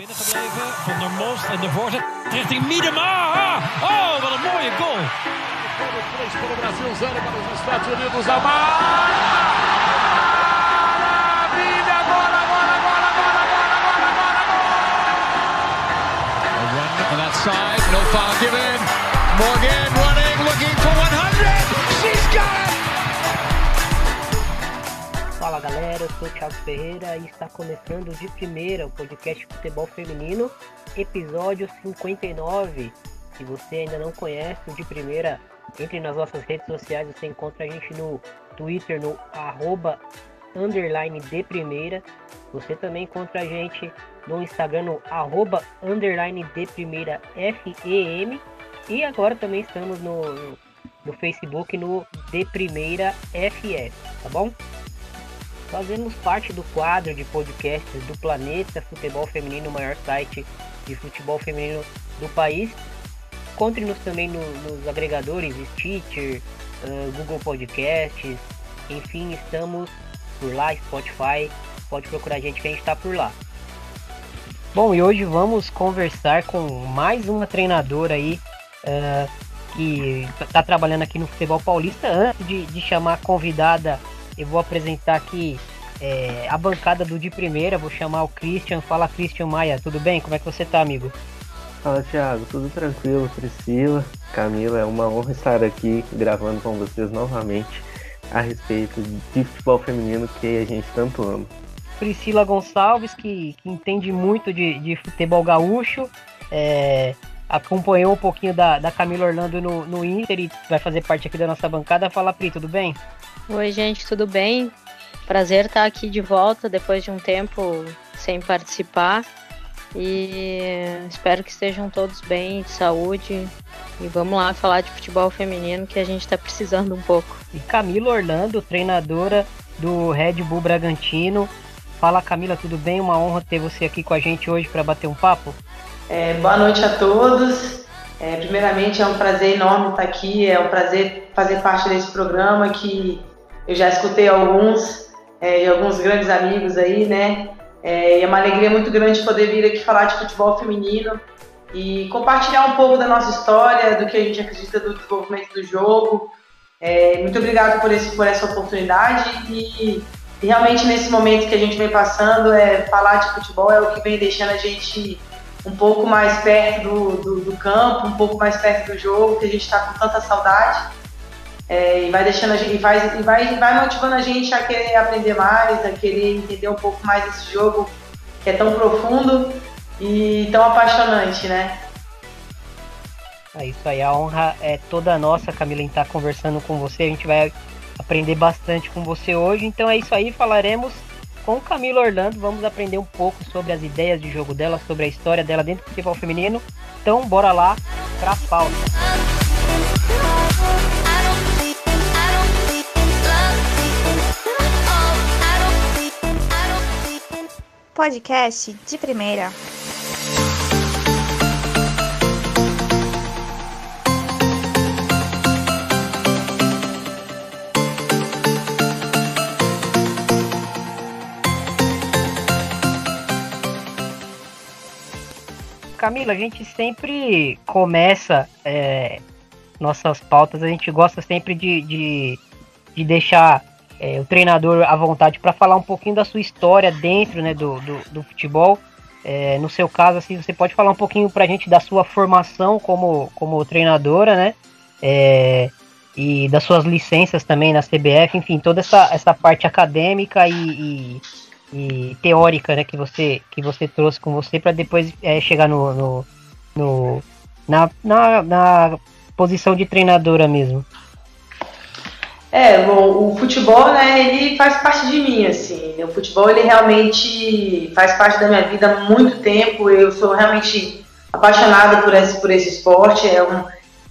binnengebleven. Van der Most en de voorzet richting Miedema. Oh, wat een mooie goal. Para o Brasil, zero para os Estados Unidos. Amar! Maravilha! Agora, agora, agora, agora, agora, agora, agora! A run on that side, no foul given. Morgan Galera, eu sou o Thiago Ferreira e está começando de primeira o podcast Futebol Feminino, episódio 59. Se você ainda não conhece o de primeira, entre nas nossas redes sociais, você encontra a gente no Twitter, no arroba underline de primeira. Você também encontra a gente no Instagram, no arroba underline de primeira FEM. E agora também estamos no, no, Facebook, no de primeira FS, tá bom? Fazemos parte do quadro de podcasts do Planeta Futebol Feminino, o maior site de futebol feminino do país. Encontre-nos também no, nos agregadores Stitcher, uh, Google Podcasts, enfim, estamos por lá, Spotify, pode procurar a gente que a gente está por lá. Bom, e hoje vamos conversar com mais uma treinadora aí uh, que está trabalhando aqui no futebol paulista. Antes de, de chamar a convidada, eu vou apresentar aqui é, a bancada do de primeira. Vou chamar o Christian. Fala, Christian Maia, tudo bem? Como é que você tá, amigo? Fala Thiago, tudo tranquilo, Priscila, Camila, é uma honra estar aqui gravando com vocês novamente a respeito de futebol feminino que a gente tanto ama. Priscila Gonçalves, que, que entende muito de, de futebol gaúcho, é, acompanhou um pouquinho da, da Camila Orlando no, no Inter e vai fazer parte aqui da nossa bancada. Fala, Pri, tudo bem? Oi, gente, tudo bem? Prazer estar aqui de volta depois de um tempo sem participar. E espero que estejam todos bem, de saúde. E vamos lá falar de futebol feminino que a gente está precisando um pouco. E Camila Orlando, treinadora do Red Bull Bragantino. Fala Camila, tudo bem? Uma honra ter você aqui com a gente hoje para bater um papo. É, boa noite a todos. É, primeiramente é um prazer enorme estar aqui, é um prazer fazer parte desse programa que eu já escutei alguns, é, de alguns grandes amigos aí, né? É, e é uma alegria muito grande poder vir aqui falar de futebol feminino e compartilhar um pouco da nossa história, do que a gente acredita do desenvolvimento do jogo. É, muito obrigado por, esse, por essa oportunidade e, e, realmente nesse momento que a gente vem passando, é, falar de futebol é o que vem deixando a gente um pouco mais perto do, do, do campo, um pouco mais perto do jogo, que a gente está com tanta saudade. É, e vai deixando a gente, e vai, e vai, vai motivando a gente a querer aprender mais, a querer entender um pouco mais esse jogo que é tão profundo e tão apaixonante, né? É isso aí, a honra é toda nossa, Camila, em estar conversando com você. A gente vai aprender bastante com você hoje. Então é isso aí, falaremos com Camila Orlando. Vamos aprender um pouco sobre as ideias de jogo dela, sobre a história dela dentro do futebol feminino. Então bora lá para a pauta. Podcast de primeira. Camila, a gente sempre começa é, nossas pautas, a gente gosta sempre de, de, de deixar é, o treinador à vontade para falar um pouquinho da sua história dentro né, do, do, do futebol. É, no seu caso, assim, você pode falar um pouquinho para a gente da sua formação como, como treinadora, né? É, e das suas licenças também na CBF, enfim, toda essa, essa parte acadêmica e, e, e teórica né, que, você, que você trouxe com você para depois é, chegar no, no, no na, na, na posição de treinadora mesmo. É, bom, o futebol, né, ele faz parte de mim, assim. O futebol, ele realmente faz parte da minha vida há muito tempo. Eu sou realmente apaixonada por esse, por esse esporte. É um,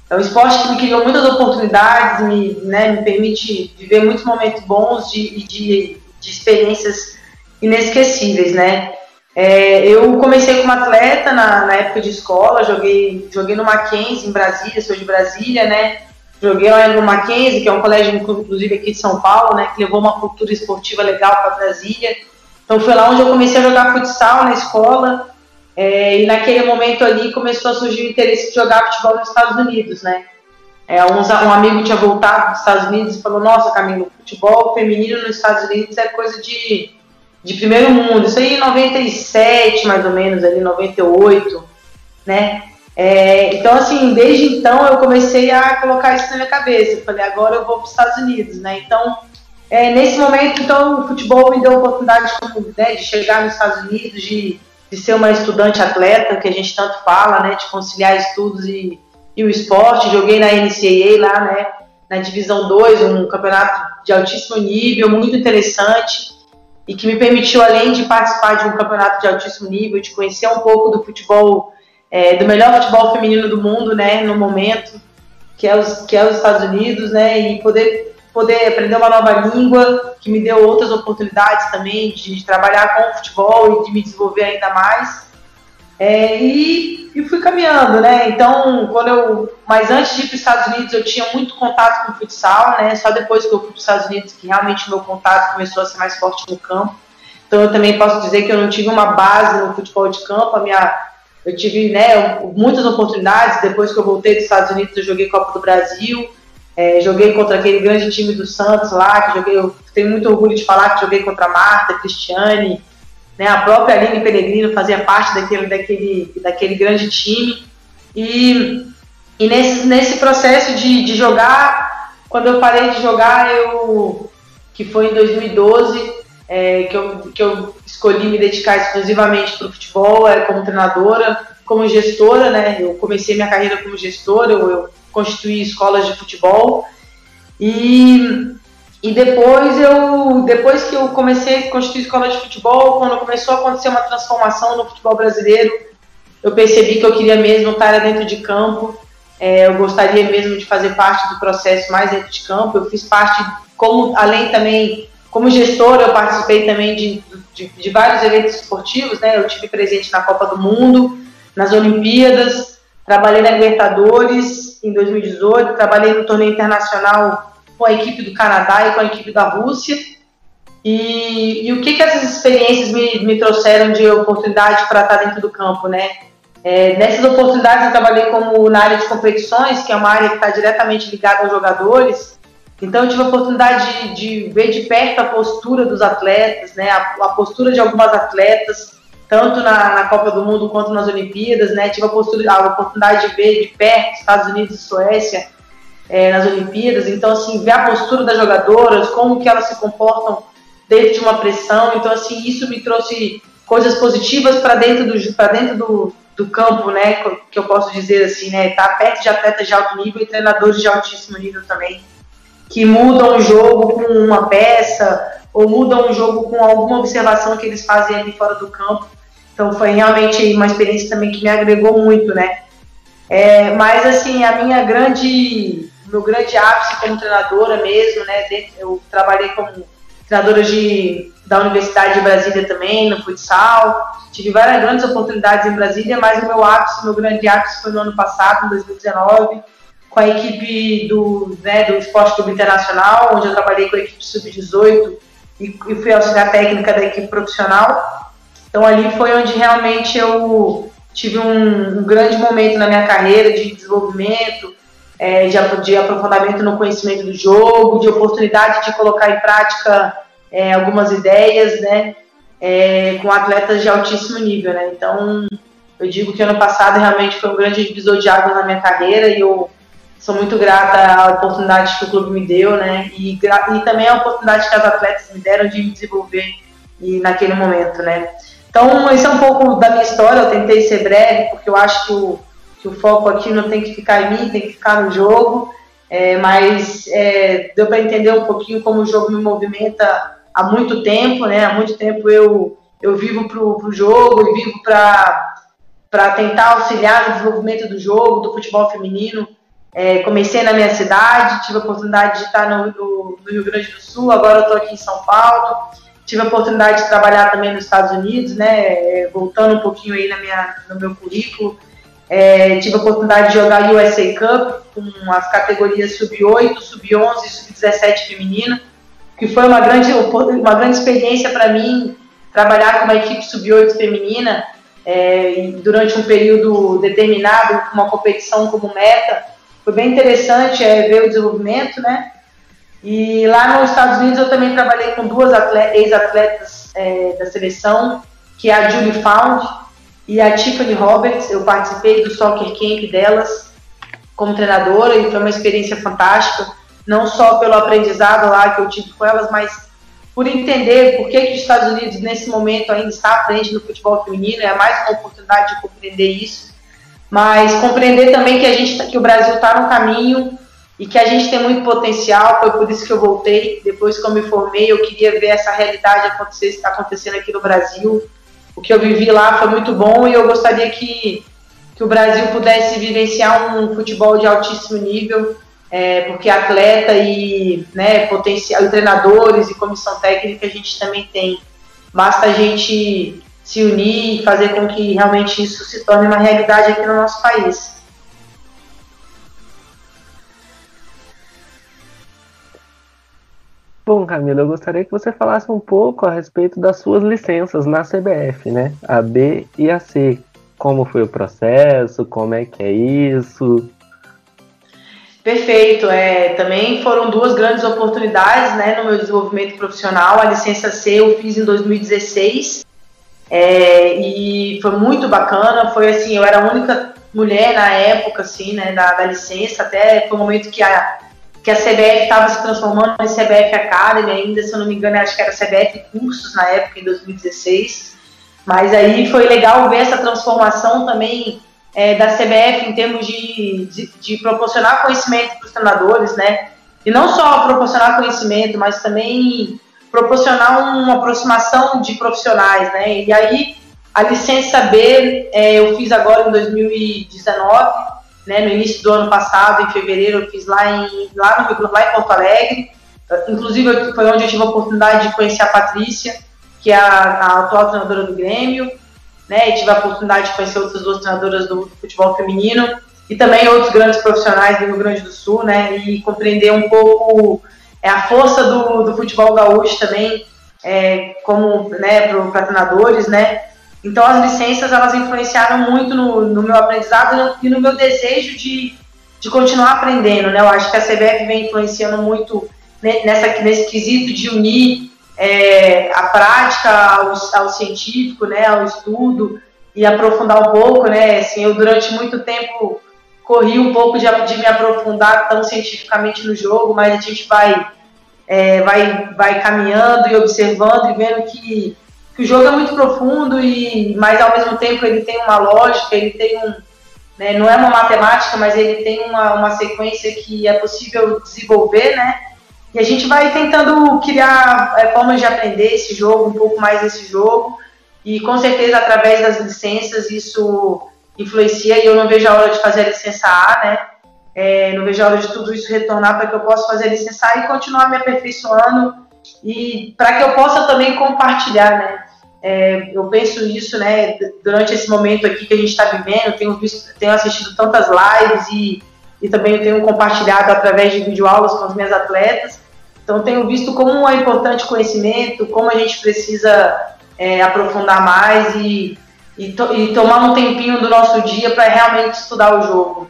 é um esporte que me criou muitas oportunidades, me, né, me permite viver muitos momentos bons de, de, de experiências inesquecíveis, né. É, eu comecei como atleta na, na época de escola, joguei, joguei no Mackenzie, em Brasília, sou de Brasília, né, Joguei lá no Mackenzie, que é um colégio, inclusive, aqui de São Paulo, né? Que levou uma cultura esportiva legal para Brasília. Então foi lá onde eu comecei a jogar futsal na escola. É, e naquele momento ali começou a surgir o interesse de jogar futebol nos Estados Unidos, né? É, um, um amigo tinha voltado dos Estados Unidos e falou: Nossa, Camilo, futebol feminino nos Estados Unidos é coisa de, de primeiro mundo. Isso aí em 97, mais ou menos, ali, 98, né? É, então, assim, desde então eu comecei a colocar isso na minha cabeça. Eu falei: Agora eu vou para os Estados Unidos, né? Então, é, nesse momento, então, o futebol me deu a oportunidade né, de chegar nos Estados Unidos, de, de ser uma estudante atleta, que a gente tanto fala, né? De conciliar estudos e e o esporte, joguei na NCAA lá, né, na Divisão 2, um campeonato de altíssimo nível, muito interessante, e que me permitiu, além de participar de um campeonato de altíssimo nível, de conhecer um pouco do futebol, é, do melhor futebol feminino do mundo, né, no momento, que é os, que é os Estados Unidos, né, e poder, poder aprender uma nova língua, que me deu outras oportunidades também de, de trabalhar com o futebol e de me desenvolver ainda mais. É, e, e, fui caminhando, né? Então, quando eu. Mas antes de ir para os Estados Unidos, eu tinha muito contato com o futsal, né? Só depois que eu fui para os Estados Unidos que realmente o meu contato começou a ser mais forte no campo. Então, eu também posso dizer que eu não tive uma base no futebol de campo. A minha, eu tive né, muitas oportunidades. Depois que eu voltei dos Estados Unidos, eu joguei Copa do Brasil. É, joguei contra aquele grande time do Santos lá, que joguei, eu tenho muito orgulho de falar que joguei contra a Marta, Cristiane, né, a própria Aline Pellegrino fazia parte daquele, daquele, daquele grande time. E, e nesse, nesse processo de, de jogar, quando eu parei de jogar, eu que foi em 2012, é, que, eu, que eu escolhi me dedicar exclusivamente para o futebol, era como treinadora, como gestora, né? Eu comecei minha carreira como gestora, eu, eu constituí escolas de futebol. E e depois eu, depois que eu comecei a constituir escola de futebol, quando começou a acontecer uma transformação no futebol brasileiro, eu percebi que eu queria mesmo estar dentro de campo. É, eu gostaria mesmo de fazer parte do processo mais dentro de campo. Eu fiz parte, como além também como gestora, eu participei também de, de, de vários eventos esportivos, né? Eu tive presente na Copa do Mundo, nas Olimpíadas, trabalhei na Libertadores em 2018, trabalhei no torneio internacional com a equipe do Canadá e com a equipe da Rússia. E, e o que, que essas experiências me, me trouxeram de oportunidade para estar dentro do campo, né? É, nessas oportunidades eu trabalhei como na área de competições, que é uma área que está diretamente ligada aos jogadores. Então eu tive a oportunidade de, de, ver de perto a postura dos atletas, né? A, a postura de algumas atletas, tanto na, na, Copa do Mundo quanto nas Olimpíadas, né? Tive a, postura, a oportunidade de ver de perto Estados Unidos e Suécia, é, nas Olimpíadas. Então, assim, ver a postura das jogadoras, como que elas se comportam dentro de uma pressão. Então, assim, isso me trouxe coisas positivas para dentro do para dentro do, do campo, né? Que eu posso dizer assim, né? Tá perto de atletas de alto nível e treinadores de altíssimo nível também, que mudam o jogo com uma peça ou mudam o jogo com alguma observação que eles fazem ali fora do campo. Então foi realmente uma experiência também que me agregou muito, né? É, mas assim, a minha grande meu grande ápice como treinadora mesmo, né? Eu trabalhei como treinadora de, da Universidade de Brasília também, no futsal. Tive várias grandes oportunidades em Brasília, mas o meu ápice, meu grande ápice foi no ano passado, em 2019, com a equipe do, né, do Esporte Clube Internacional, onde eu trabalhei com a equipe sub-18 e, e fui auxiliar técnica da equipe profissional. Então ali foi onde realmente eu tive um, um grande momento na minha carreira de desenvolvimento, é, de, de, aprofundamento no conhecimento do jogo, de oportunidade de colocar em prática é, algumas ideias, né, é, com atletas de altíssimo nível, né. Então, eu digo que ano passado realmente foi um grande divisor de na minha carreira e eu sou muito grata à oportunidade que o clube me deu, né, e, e também a oportunidade que as atletas me deram de me desenvolver e naquele momento, né. Então, esse é um pouco da minha história, eu tentei ser breve, porque eu acho que o que o foco aqui não tem que ficar em mim, tem que ficar no jogo. É, mas é, deu para entender um pouquinho como o jogo me movimenta há muito tempo, né? Há muito tempo eu, eu vivo para o jogo e vivo para tentar auxiliar no desenvolvimento do jogo, do futebol feminino. É, comecei na minha cidade, tive a oportunidade de estar no, no, no Rio Grande do Sul, agora estou aqui em São Paulo. Tive a oportunidade de trabalhar também nos Estados Unidos, né? É, voltando um pouquinho aí na minha, no meu currículo. É, tive a oportunidade de jogar USA Cup com as categorias sub-8, sub-11 e sub-17 feminina, que foi uma grande, uma grande experiência para mim trabalhar com uma equipe sub-8 feminina. é, durante um período determinado, uma competição como meta. Foi bem interessante é, ver o desenvolvimento, né? E lá nos Estados Unidos eu também trabalhei com duas ex-atletas é, da seleção, que é a Julie Found e a Tiffany Roberts. Eu participei do soccer camp delas como treinadora e foi uma experiência fantástica, não só pelo aprendizado lá que eu tive com elas, mas por entender por que, que os Estados Unidos nesse momento ainda está à frente no futebol feminino, é mais uma oportunidade de compreender isso, mas compreender também que a gente, que o Brasil está no caminho e que a gente tem muito potencial, foi por isso que eu voltei, depois que eu me formei, eu queria ver essa realidade acontecer, acontecendo aqui no Brasil, o que eu vivi lá foi muito bom e eu gostaria que, que o Brasil pudesse vivenciar um futebol de altíssimo nível, é, porque atleta e né, potencial, treinadores e comissão técnica a gente também tem. Basta a gente se unir e fazer com que realmente isso se torne uma realidade aqui no nosso país. Bom, Camila, eu gostaria que você falasse um pouco a respeito das suas licenças na CBF, né? A B e a C. Como foi o processo? Como é que é isso? Perfeito. É, também foram duas grandes oportunidades né, no meu desenvolvimento profissional. A licença C eu fiz em 2016 é, e foi muito bacana. Foi assim, eu era a única mulher na época assim, né, da, da licença. Até foi o um momento que a que a CBF estava se transformando em CBF Academy ainda, se eu não me engano, acho que era CBF Cursos na época, em 2016. Mas aí foi legal ver essa transformação também é, da CBF em termos de, de, de proporcionar conhecimento para os treinadores, né? E não só proporcionar conhecimento, mas também proporcionar uma aproximação de profissionais, né? E aí a licença B é, eu fiz agora em 2019 né, no início do ano passado, em fevereiro, eu fiz lá em, lá no lá em Porto Alegre. Inclusive, foi onde eu tive a oportunidade de conhecer a Patrícia, que é a, a atual treinadora do Grêmio, né, e tive a oportunidade de conhecer outras duas treinadoras do, do futebol feminino e também outros grandes profissionais do Rio Grande do Sul, né, e compreender um pouco é, a força do, do futebol gaúcho também, é, como, né, para treinadores, né, então as licenças elas influenciaram muito no, no meu aprendizado e no meu desejo de, de continuar aprendendo, né? Eu acho que a CBF vem influenciando muito nessa, nesse quesito de unir é, a prática ao, ao, científico, né? Ao estudo e aprofundar um pouco, né? Assim, eu durante muito tempo corri um pouco de, de me aprofundar tão cientificamente no jogo, mas a gente vai, é, vai, vai caminhando e observando e vendo que que o jogo é muito profundo e mas ao mesmo tempo ele tem uma lógica, ele tem um né, não é uma matemática, mas ele tem uma, uma sequência que é possível desenvolver, né? E a gente vai tentando criar é, formas de aprender esse jogo, um pouco mais esse jogo, e com certeza através das licenças isso influencia e eu não vejo a hora de fazer a licença A, né? É, não vejo a hora de tudo isso retornar para que eu possa fazer a licença A e continuar me aperfeiçoando e para que eu possa também compartilhar, né? É, eu penso nisso, né, durante esse momento aqui que a gente está vivendo, tenho, visto, tenho assistido tantas lives e, e também tenho compartilhado através de videoaulas com os meus atletas. Então, tenho visto como é importante conhecimento, como a gente precisa é, aprofundar mais e, e, to, e tomar um tempinho do nosso dia para realmente estudar o jogo.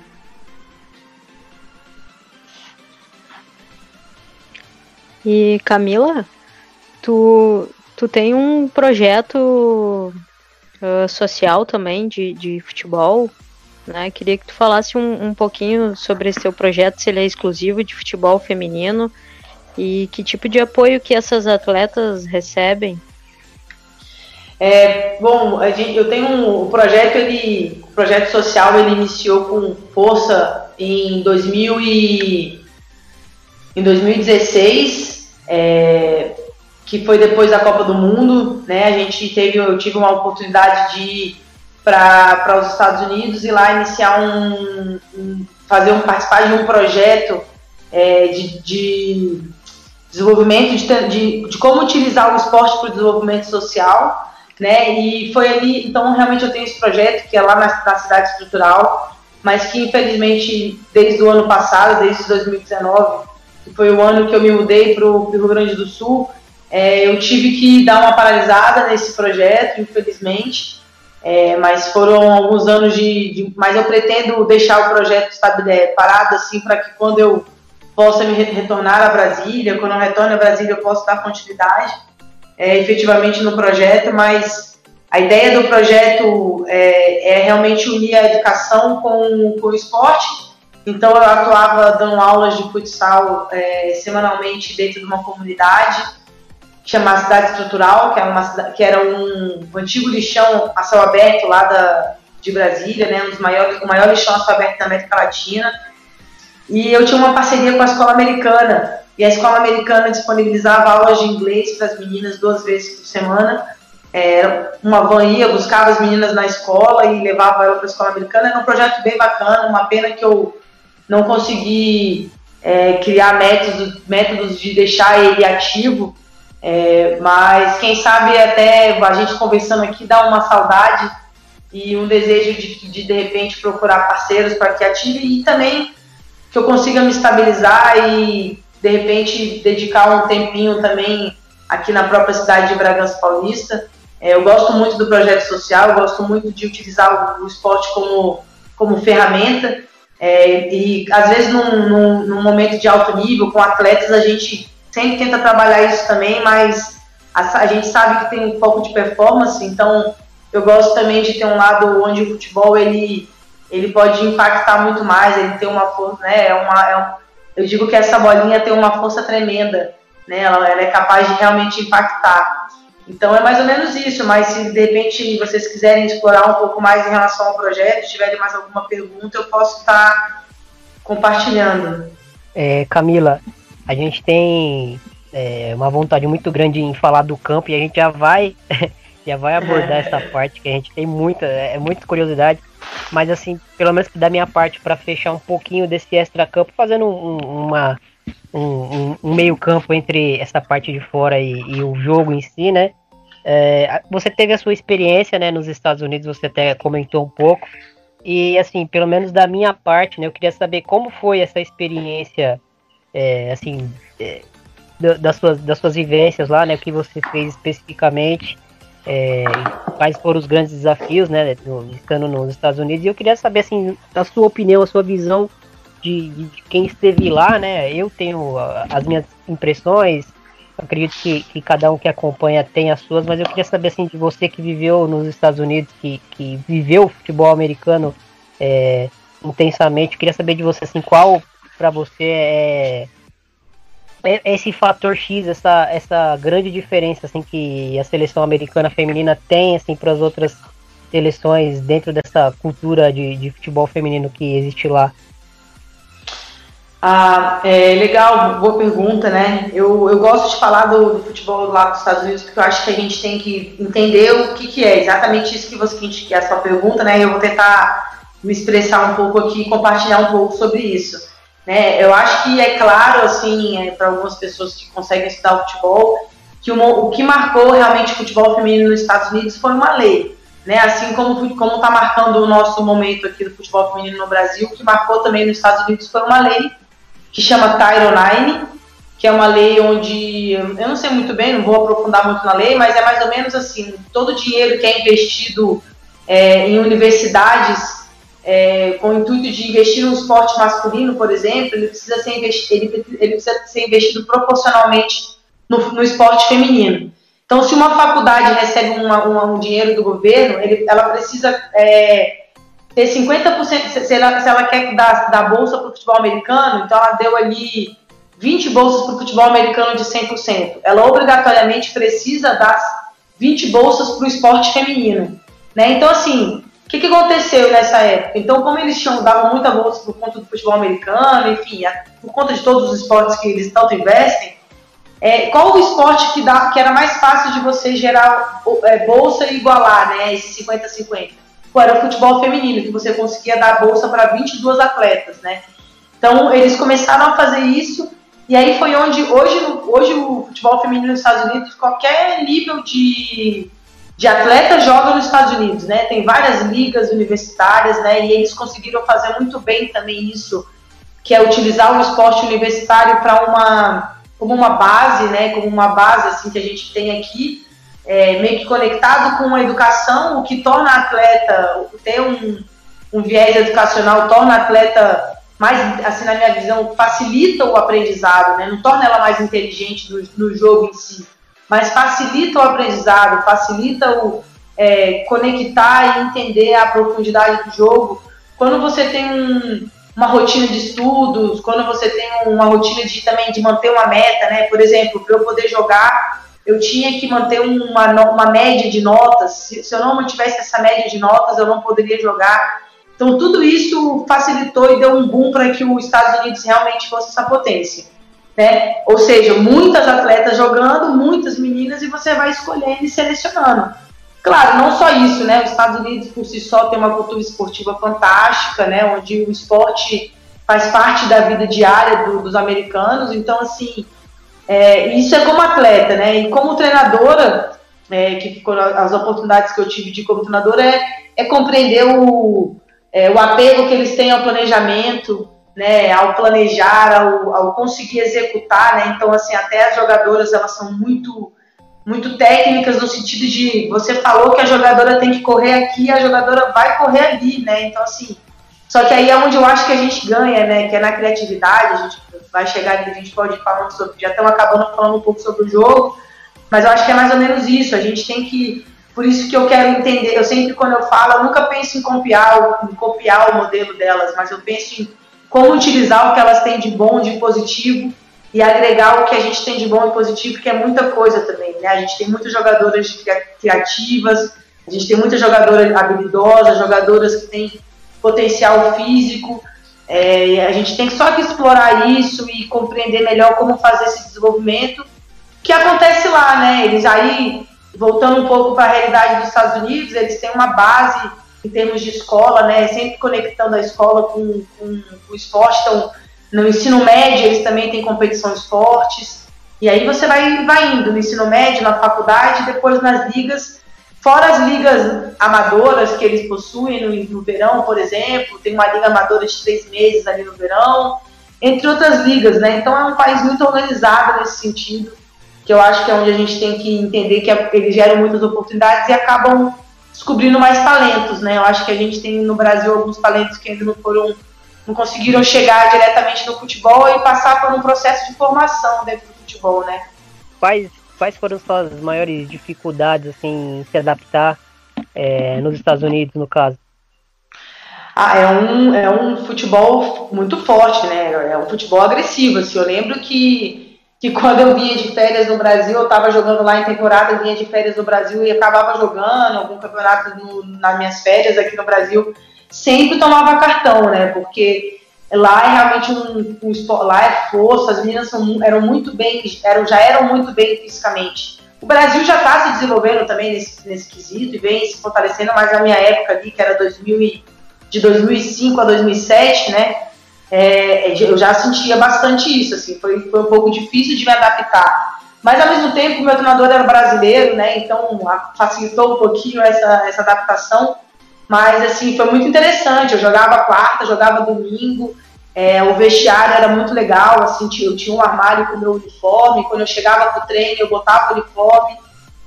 E Camila, tu Tu tem um projeto uh, social também de, de futebol, né? Queria que tu falasse um, um pouquinho sobre esse teu projeto, se ele é exclusivo de futebol feminino e que tipo de apoio que essas atletas recebem. É, bom, gente, eu tenho um o projeto, ele, o projeto social, ele iniciou com força em 2000 e, em 2016. É, que foi depois da Copa do Mundo, né? A gente teve, eu tive uma oportunidade de ir para os Estados Unidos e lá iniciar um, um fazer um participar de um projeto é, de, de, desenvolvimento de, de, de, como utilizar o esporte para o desenvolvimento social, né? E foi ali, então realmente eu tenho esse projeto que é lá na, na cidade estrutural, mas que infelizmente desde o ano passado, desde 2019, que foi o ano que eu me mudei para o Rio Grande do Sul, é, eu tive que dar uma paralisada nesse projeto, infelizmente, é, mas foram alguns anos de, de, Mas eu pretendo deixar o projeto é, parado assim para que quando eu possa me retornar a Brasília, quando eu retorno a Brasília eu possa dar continuidade é, efetivamente no projeto, mas a ideia do projeto é, é realmente unir a educação com, com o esporte. Então eu atuava dando aulas de futsal é, semanalmente dentro de uma comunidade chamada Cidade Estrutural, que era, uma, que era um, um antigo lixão a céu aberto lá da, de Brasília, né, um dos maiores, o maior lixão a céu aberto da América Latina. E eu tinha uma parceria com a escola americana, e a escola americana disponibilizava aulas de inglês para as meninas duas vezes por semana. É, uma van ia, buscava as meninas na escola e levava ela para a escola americana. Era um projeto bem bacana, uma pena que eu não consegui é, criar métodos, métodos de deixar ele ativo, é, mas quem sabe até a gente conversando aqui dá uma saudade e um desejo de de, de repente procurar parceiros para que ative e também que eu consiga me estabilizar e de repente dedicar um tempinho também aqui na própria cidade de Bragança Paulista. É, eu gosto muito do projeto social, eu gosto muito de utilizar o, o esporte como, como ferramenta. É, e às vezes num, num, num momento de alto nível, com atletas, a gente sempre tenta trabalhar isso também, mas a, a, gente sabe que tem um pouco de performance, então eu gosto também de ter um lado onde o futebol ele, ele pode impactar muito mais, ele tem uma força, né? É uma, é um, eu digo que essa bolinha tem uma força tremenda, né? Ela, ela, é capaz de realmente impactar. Então é mais ou menos isso, mas se de repente vocês quiserem explorar um pouco mais em relação ao projeto, se tiverem mais alguma pergunta, eu posso estar compartilhando. É, Camila, a gente tem é, uma vontade muito grande em falar do campo e a gente já vai já vai abordar essa parte que a gente tem muita é muita curiosidade mas assim pelo menos da minha parte para fechar um pouquinho desse extra campo fazendo um, uma um, um, meio campo entre essa parte de fora e, e o jogo em si né é, você teve a sua experiência né nos Estados Unidos você até comentou um pouco e assim pelo menos da minha parte né eu queria saber como foi essa experiência é, assim, é, das, suas, das suas vivências lá, né? O que você fez especificamente, é, quais foram os grandes desafios, né? estando nos Estados Unidos. E eu queria saber, assim, a sua opinião, a sua visão de, de quem esteve lá, né? Eu tenho as minhas impressões, acredito que, que, cada um que acompanha tem as suas, mas eu queria saber assim de você que viveu nos Estados Unidos, que, que viveu o futebol americano é, intensamente, eu queria saber de você assim qual para você é, esse fator X, essa, essa grande diferença assim que a seleção americana feminina tem assim para as outras seleções dentro dessa cultura de, de futebol feminino que existe lá? Ah, é legal, boa pergunta, né? Eu, eu gosto de falar do, do, futebol lá dos Estados Unidos porque eu acho que a gente tem que entender o que, que é exatamente isso que você que é a sua pergunta, né? Eu vou tentar me expressar um pouco aqui e compartilhar um pouco sobre isso. Né? Eu acho que é claro, assim, é, para algumas pessoas que conseguem estudar futebol, que uma, o que marcou realmente o futebol feminino nos Estados Unidos foi uma lei. Né? Assim como está marcando o nosso momento aqui do futebol feminino no Brasil, o que marcou também nos Estados Unidos foi uma lei que chama Title IX, que é uma lei onde, eu não sei muito bem, não vou aprofundar muito na lei, mas é mais ou menos assim, todo o dinheiro que é investido é, em universidades é, com o intuito de investir no esporte masculino, por exemplo, ele precisa ser ele, ele precisa ser investido proporcionalmente no, no, esporte feminino. Então, se uma faculdade recebe uma, uma, um dinheiro do governo, ele, ela precisa é, ter 50%, se ela, se ela quer dar, dar bolsa para o futebol americano, então ela deu ali 20 bolsas para o futebol americano de 100%. Ela obrigatoriamente precisa dar 20 bolsas para o esporte feminino. Né? Então, assim, o que, que, aconteceu nessa época? Então, como eles tinham, davam muita bolsa por conta do futebol americano, enfim, por conta de todos os esportes que eles tanto investem, é, qual o esporte que, dá, que era mais fácil de você gerar é, bolsa e igualar, né, esse 50-50? Era o futebol feminino, que você conseguia dar bolsa para 22 atletas, né? Então, eles começaram a fazer isso, e aí foi onde, hoje, hoje o futebol feminino nos Estados Unidos, qualquer nível de de atleta joga nos Estados Unidos, né? Tem várias ligas universitárias, né? E eles conseguiram fazer muito bem também isso, que é utilizar o esporte universitário para uma como uma base, né? Como uma base assim que a gente tem aqui é, meio que conectado com a educação, o que torna a atleta, ter um, um viés educacional, torna a atleta mais, assim, na minha visão, facilita o aprendizado, né? não torna ela mais inteligente no, no jogo em si, mas facilita o aprendizado, facilita o é, conectar e entender a profundidade do jogo. Quando você tem um, uma rotina de estudos, quando você tem uma rotina de também de manter uma meta, né? Por exemplo, para eu poder jogar, eu tinha que manter uma, uma média de notas. Se, se eu não mantivesse essa média de notas, eu não poderia jogar. Então, tudo isso facilitou e deu um boom para que os Estados Unidos realmente fosse essa potência. Né? Ou seja, muitas atletas jogando, muitas meninas, e você vai escolhendo e selecionando. Claro, não só isso, né? Os Estados Unidos por si só tem uma cultura esportiva fantástica, né? Onde o esporte faz parte da vida diária do, dos americanos. Então, assim, é, isso é como atleta, né? E como treinadora, é, que as oportunidades que eu tive de como treinadora é, é compreender o, é, o apego que eles têm ao planejamento, né? Ao planejar, ao, ao conseguir executar, né? Então, assim, até as jogadoras elas são muito muito técnicas no sentido de você falou que a jogadora tem que correr aqui, a jogadora vai correr ali, né? Então assim, só que aí é onde eu acho que a gente ganha, né? Que é na criatividade, a gente vai chegar ali, a gente pode ir falando sobre, já estamos acabando falando um pouco sobre o jogo, mas eu acho que é mais ou menos isso, a gente tem que, por isso que eu quero entender, eu sempre quando eu falo, eu nunca penso em copiar, em copiar o modelo delas, mas eu penso em como utilizar o que elas têm de bom, de positivo, e agregar o que a gente tem de bom e positivo, que é muita coisa também, né? A gente tem muitas jogadoras criativas, a gente tem muitas jogadoras habilidosas, jogadoras que têm potencial físico, é, a gente tem só que explorar isso e compreender melhor como fazer esse desenvolvimento, que acontece lá, né? Eles aí, voltando um pouco para a realidade dos Estados Unidos, eles têm uma base em termos de escola, né? Sempre conectando a escola com, com, o esporte, então no ensino médio, eles também têm competições fortes. E aí você vai, vai indo no ensino médio, na faculdade, depois nas ligas, fora as ligas amadoras que eles possuem no, no verão, por exemplo, tem uma liga amadora de três meses ali no verão, entre outras ligas, né? Então é um país muito organizado nesse sentido, que eu acho que é onde a gente tem que entender que é, eles geram muitas oportunidades e acabam descobrindo mais talentos, né? Eu acho que a gente tem no Brasil alguns talentos que ainda não foram não conseguiram chegar diretamente no futebol e passar por um processo de formação dentro do futebol, né? Quais, quais foram suas maiores dificuldades assim, em se adaptar é, nos Estados Unidos, no caso? Ah, é um, é um futebol muito forte, né? É um futebol agressivo. Assim. Eu lembro que, que quando eu vinha de férias no Brasil, eu estava jogando lá em temporada, vinha de férias no Brasil e acabava jogando algum campeonato no, nas minhas férias aqui no Brasil sempre tomava cartão, né? Porque lá é realmente um, um lá é força, as meninas são, eram muito bem, eram, já eram muito bem fisicamente. O Brasil já está se desenvolvendo também nesse, nesse quesito e vem se fortalecendo, mas na minha época ali, que era 2000 e, de 2005 a 2007, né? É, eu já sentia bastante isso, assim, foi, foi um pouco difícil de me adaptar. Mas ao mesmo tempo, meu treinador era brasileiro, né? Então facilitou um pouquinho essa, essa adaptação. Mas, assim, foi muito interessante. Eu jogava quarta, jogava domingo. É, o vestiário era muito legal, assim, eu tinha um armário com meu uniforme. Quando eu chegava pro treino, eu botava o uniforme.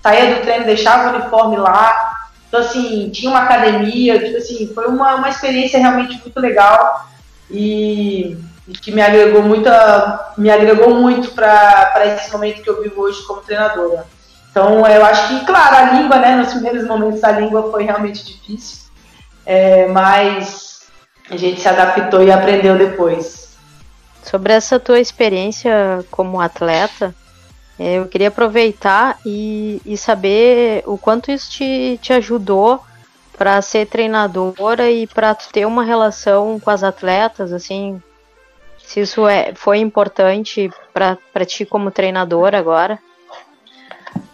Saía do treino, deixava o uniforme lá. Então, assim, tinha uma academia. Tipo assim, foi uma, uma experiência realmente muito legal. E que me agregou muita, me agregou muito para esse momento que eu vivo hoje como treinadora. Então, eu acho que, claro, a língua, né, nos primeiros momentos a língua foi realmente difícil, é, mas a gente se adaptou e aprendeu depois. Sobre essa tua experiência como atleta, é, eu queria aproveitar e, e saber o quanto isso te, te ajudou para ser treinadora e para ter uma relação com as atletas, assim, se isso é, foi importante para ti como treinadora agora.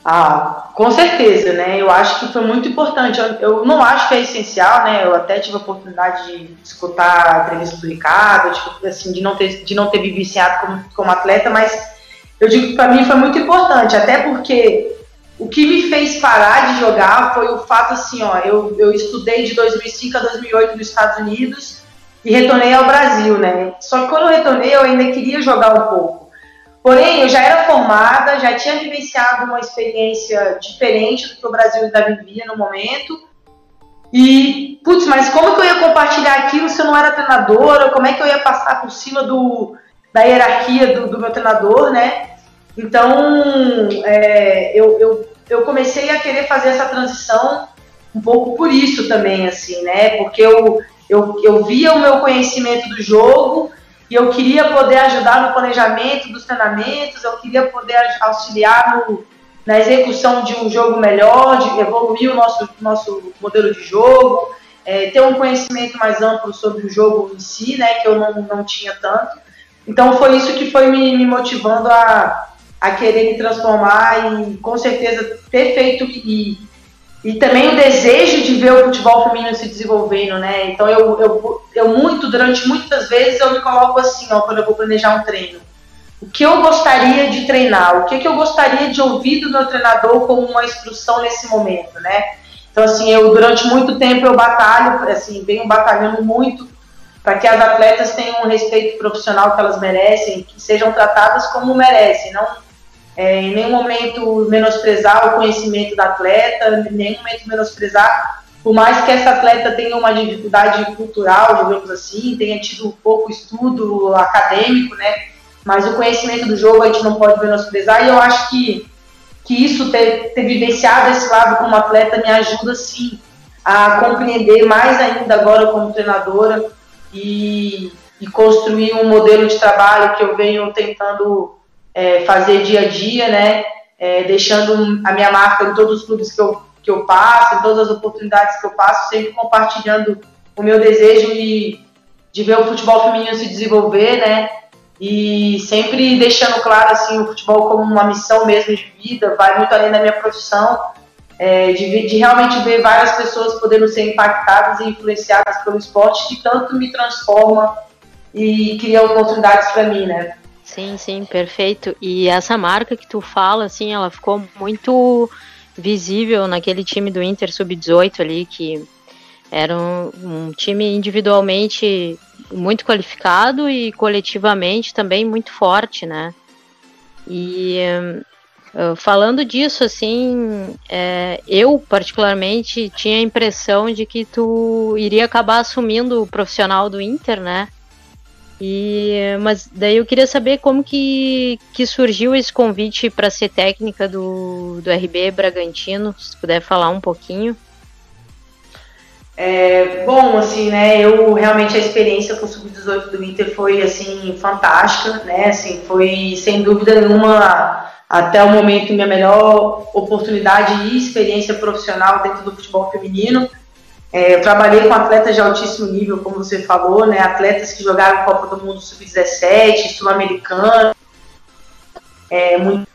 Ah, com certeza, né? Eu acho que foi muito importante. Eu, eu, não acho que é essencial, né? Eu até tive a oportunidade de escutar a entrevista publicada, tipo, assim, de não ter, de não ter vivenciado como, como atleta, mas eu digo que para mim foi muito importante, até porque o que me fez parar de jogar foi o fato assim, ó, eu, eu estudei de 2005 a 2008 nos Estados Unidos e retornei ao Brasil, né? Só que quando eu retornei, eu ainda queria jogar um pouco. Porém, eu já era formada, já tinha vivenciado uma experiência diferente do que o Brasil ainda vivia no momento. E, putz, mas como que eu ia compartilhar aquilo se eu não era treinadora? Como é que eu ia passar por cima do, da hierarquia do, do meu treinador, né? Então, é, eu, eu, eu comecei a querer fazer essa transição um pouco por isso também, assim, né? Porque eu, eu, eu via o meu conhecimento do jogo e eu queria poder ajudar no planejamento dos treinamentos, eu queria poder auxiliar no, na execução de um jogo melhor, de evoluir o nosso, nosso modelo de jogo, é, ter um conhecimento mais amplo sobre o jogo em si, né, que eu não, não tinha tanto. Então foi isso que foi me, me motivando a, a querer me transformar e com certeza ter feito e, e também o desejo de ver o futebol feminino se desenvolvendo, né? Então eu, eu, eu muito, durante muitas vezes eu me coloco assim, ó, quando eu vou planejar um treino. O que eu gostaria de treinar? O que, que eu gostaria de ouvir do meu treinador como uma instrução nesse momento, né? Então assim, eu durante muito tempo eu batalho, assim, venho batalhando muito para que as atletas tenham o respeito profissional que elas merecem, que sejam tratadas como merecem, não é, em nenhum momento menosprezar o conhecimento da atleta, em nenhum momento menosprezar, por mais que essa atleta tenha uma dificuldade cultural, digamos assim, tenha tido pouco estudo acadêmico, né? Mas o conhecimento do jogo a gente não pode menosprezar e eu acho que, que isso, ter, ter vivenciado esse lado como atleta, me ajuda sim a compreender mais ainda agora como treinadora e, e construir um modelo de trabalho que eu venho tentando é, fazer dia a dia, né? É, deixando a minha marca em todos os clubes que eu, que eu passo, em todas as oportunidades que eu passo, sempre compartilhando o meu desejo de, de ver o futebol feminino se desenvolver, né? E sempre deixando claro assim o futebol como uma missão mesmo de vida, vai muito além da minha profissão, é, de, de, realmente ver várias pessoas podendo ser impactadas e influenciadas pelo esporte que tanto me transforma e cria oportunidades para mim, né? Sim, sim, perfeito. E essa marca que tu fala, assim, ela ficou muito visível naquele time do Inter Sub-18 ali, que era um, um, time individualmente muito qualificado e coletivamente também muito forte, né? E uh, falando disso, assim, é, eu particularmente tinha a impressão de que tu iria acabar assumindo o profissional do Inter, né? E, mas daí eu queria saber como que, que surgiu esse convite para ser técnica do, do RB Bragantino, se puder falar um pouquinho. É, bom, assim, né, eu realmente a experiência com o Sub-18 do Inter foi, assim, fantástica, né, assim, foi sem dúvida nenhuma até o momento minha melhor oportunidade e experiência profissional dentro do futebol feminino. É, eu trabalhei com atletas de altíssimo nível, como você falou, né? Atletas que jogaram Copa do Mundo Sub-17, Sul-Americano, é, muito...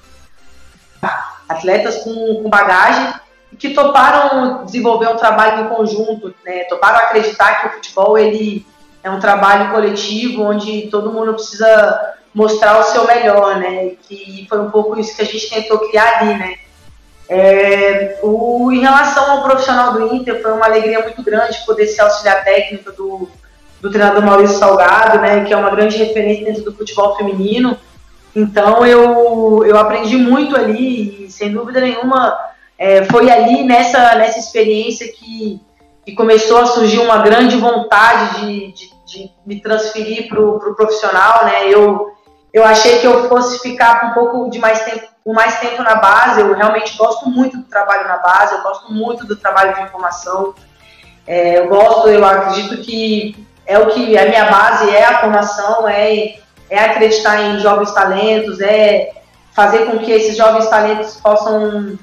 atletas com, com bagagem que toparam desenvolver um trabalho em conjunto, né? Toparam acreditar que o futebol ele é um trabalho coletivo onde todo mundo precisa mostrar o seu melhor, né? E que foi um pouco isso que a gente tentou criar ali, né? É, o, em relação ao profissional do Inter, foi uma alegria muito grande poder ser auxiliar técnico do, do treinador Maurício Salgado, né, que é uma grande referência dentro do futebol feminino. Então eu, eu aprendi muito ali e, sem dúvida nenhuma, é, foi ali nessa, nessa experiência que, que começou a surgir uma grande vontade de, de, de me transferir para o pro profissional. Né? Eu, eu achei que eu fosse ficar um pouco de mais tempo com mais tempo na base. Eu realmente gosto muito do trabalho na base, eu gosto muito do trabalho de informação. É, eu gosto, eu acredito que é o que a minha base é a formação, é, é acreditar em jovens talentos, é fazer com que esses jovens talentos possam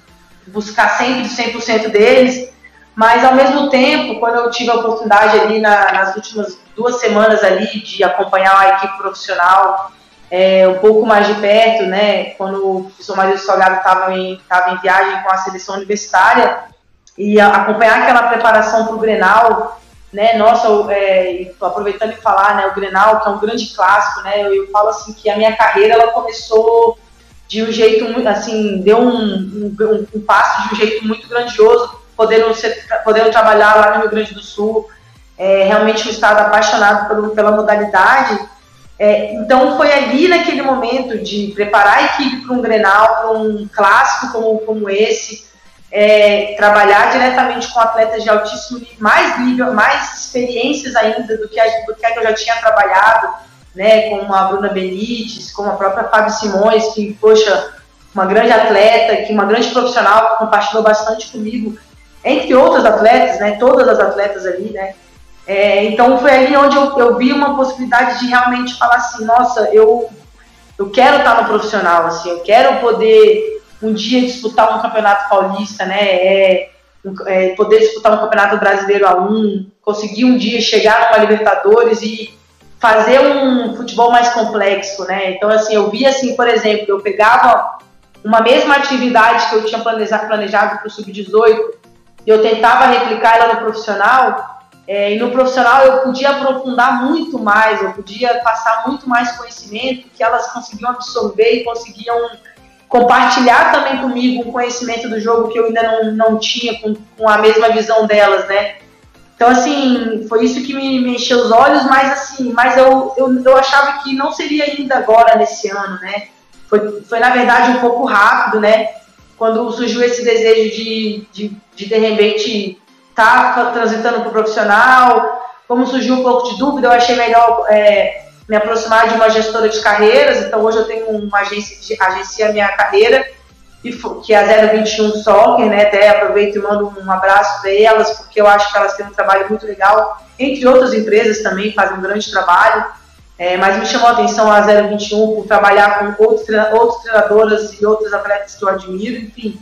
buscar sempre 100% deles. Mas ao mesmo tempo, quando eu tive a oportunidade ali na, nas últimas duas semanas ali de acompanhar a equipe profissional é, um pouco mais de perto, né, quando o professor Maria Salgado estava em, em viagem com a seleção universitária, e acompanhar aquela preparação para o Grenal, né, nossa, é, aproveitando e falar, né, o Grenal, que é um grande clássico, né, eu, eu, falo assim que a minha carreira, ela começou de um jeito muito, assim, deu um, um, um passo de um jeito muito grandioso, podendo, ser, podendo trabalhar lá no Rio Grande do Sul, é, realmente um estado apaixonado pelo, pela modalidade, É, então foi ali naquele momento de preparar a equipe para um Grenal, para um clássico como, como esse, é, trabalhar diretamente com atletas de altíssimo nível, mais nível, mais experiências ainda do que, a, do que, eu já tinha trabalhado, né, como a Bruna Benites, como a própria Fábio Simões, que, poxa, uma grande atleta, que uma grande profissional que compartilhou bastante comigo, entre outras atletas, né, todas as atletas ali, né, é, então foi ali onde eu, eu, vi uma possibilidade de realmente falar assim, nossa, eu, eu quero estar no profissional, assim, eu quero poder um dia disputar um campeonato paulista, né? É, é, poder disputar um campeonato brasileiro a um, conseguir um dia chegar numa Libertadores e fazer um futebol mais complexo, né? Então assim, eu vi assim, por exemplo, eu pegava uma mesma atividade que eu tinha planejado, planejado para o sub-18 e eu tentava replicar ela no profissional é, e no profissional eu podia aprofundar muito mais, eu podia passar muito mais conhecimento que elas conseguiam absorver e conseguiam compartilhar também comigo um conhecimento do jogo que eu ainda não, não tinha com, com a mesma visão delas, né? Então, assim, foi isso que me, me encheu os olhos, mas assim, mas eu, eu, eu achava que não seria ainda agora, nesse ano, né? Foi, foi na verdade, um pouco rápido, né? Quando surgiu esse desejo de, de, de, de repente, tá transitando para o profissional, como surgiu um pouco de dúvida, eu achei melhor é, me aproximar de uma gestora de carreiras, então hoje eu tenho uma agência que agencia minha carreira, que é a 021 Soccer, né, até aproveito e mando um abraço para elas, porque eu acho que elas têm um trabalho muito legal, entre outras empresas também fazem um grande trabalho, é, mas me chamou a atenção a 021 por trabalhar com outros treinadoras e outros atletas que eu admiro, enfim,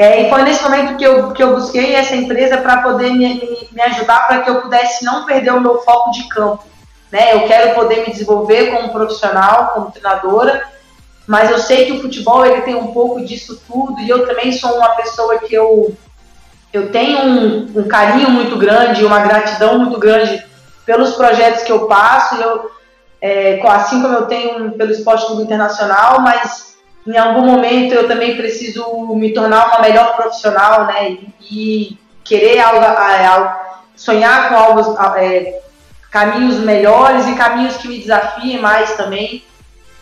é, e foi nesse momento que eu, que eu busquei essa empresa para poder me, me, me ajudar para que eu pudesse não perder o meu foco de campo. Né? Eu quero poder me desenvolver como profissional, como treinadora, mas eu sei que o futebol ele tem um pouco disso tudo e eu também sou uma pessoa que eu, eu tenho um, um carinho muito grande, uma gratidão muito grande pelos projetos que eu passo, eu, é, assim como eu tenho pelo Esporte Clube Internacional, mas em algum momento eu também preciso me tornar uma melhor profissional, né? E, querer algo, algo, sonhar com algo, é, caminhos melhores e caminhos que me desafiem mais também.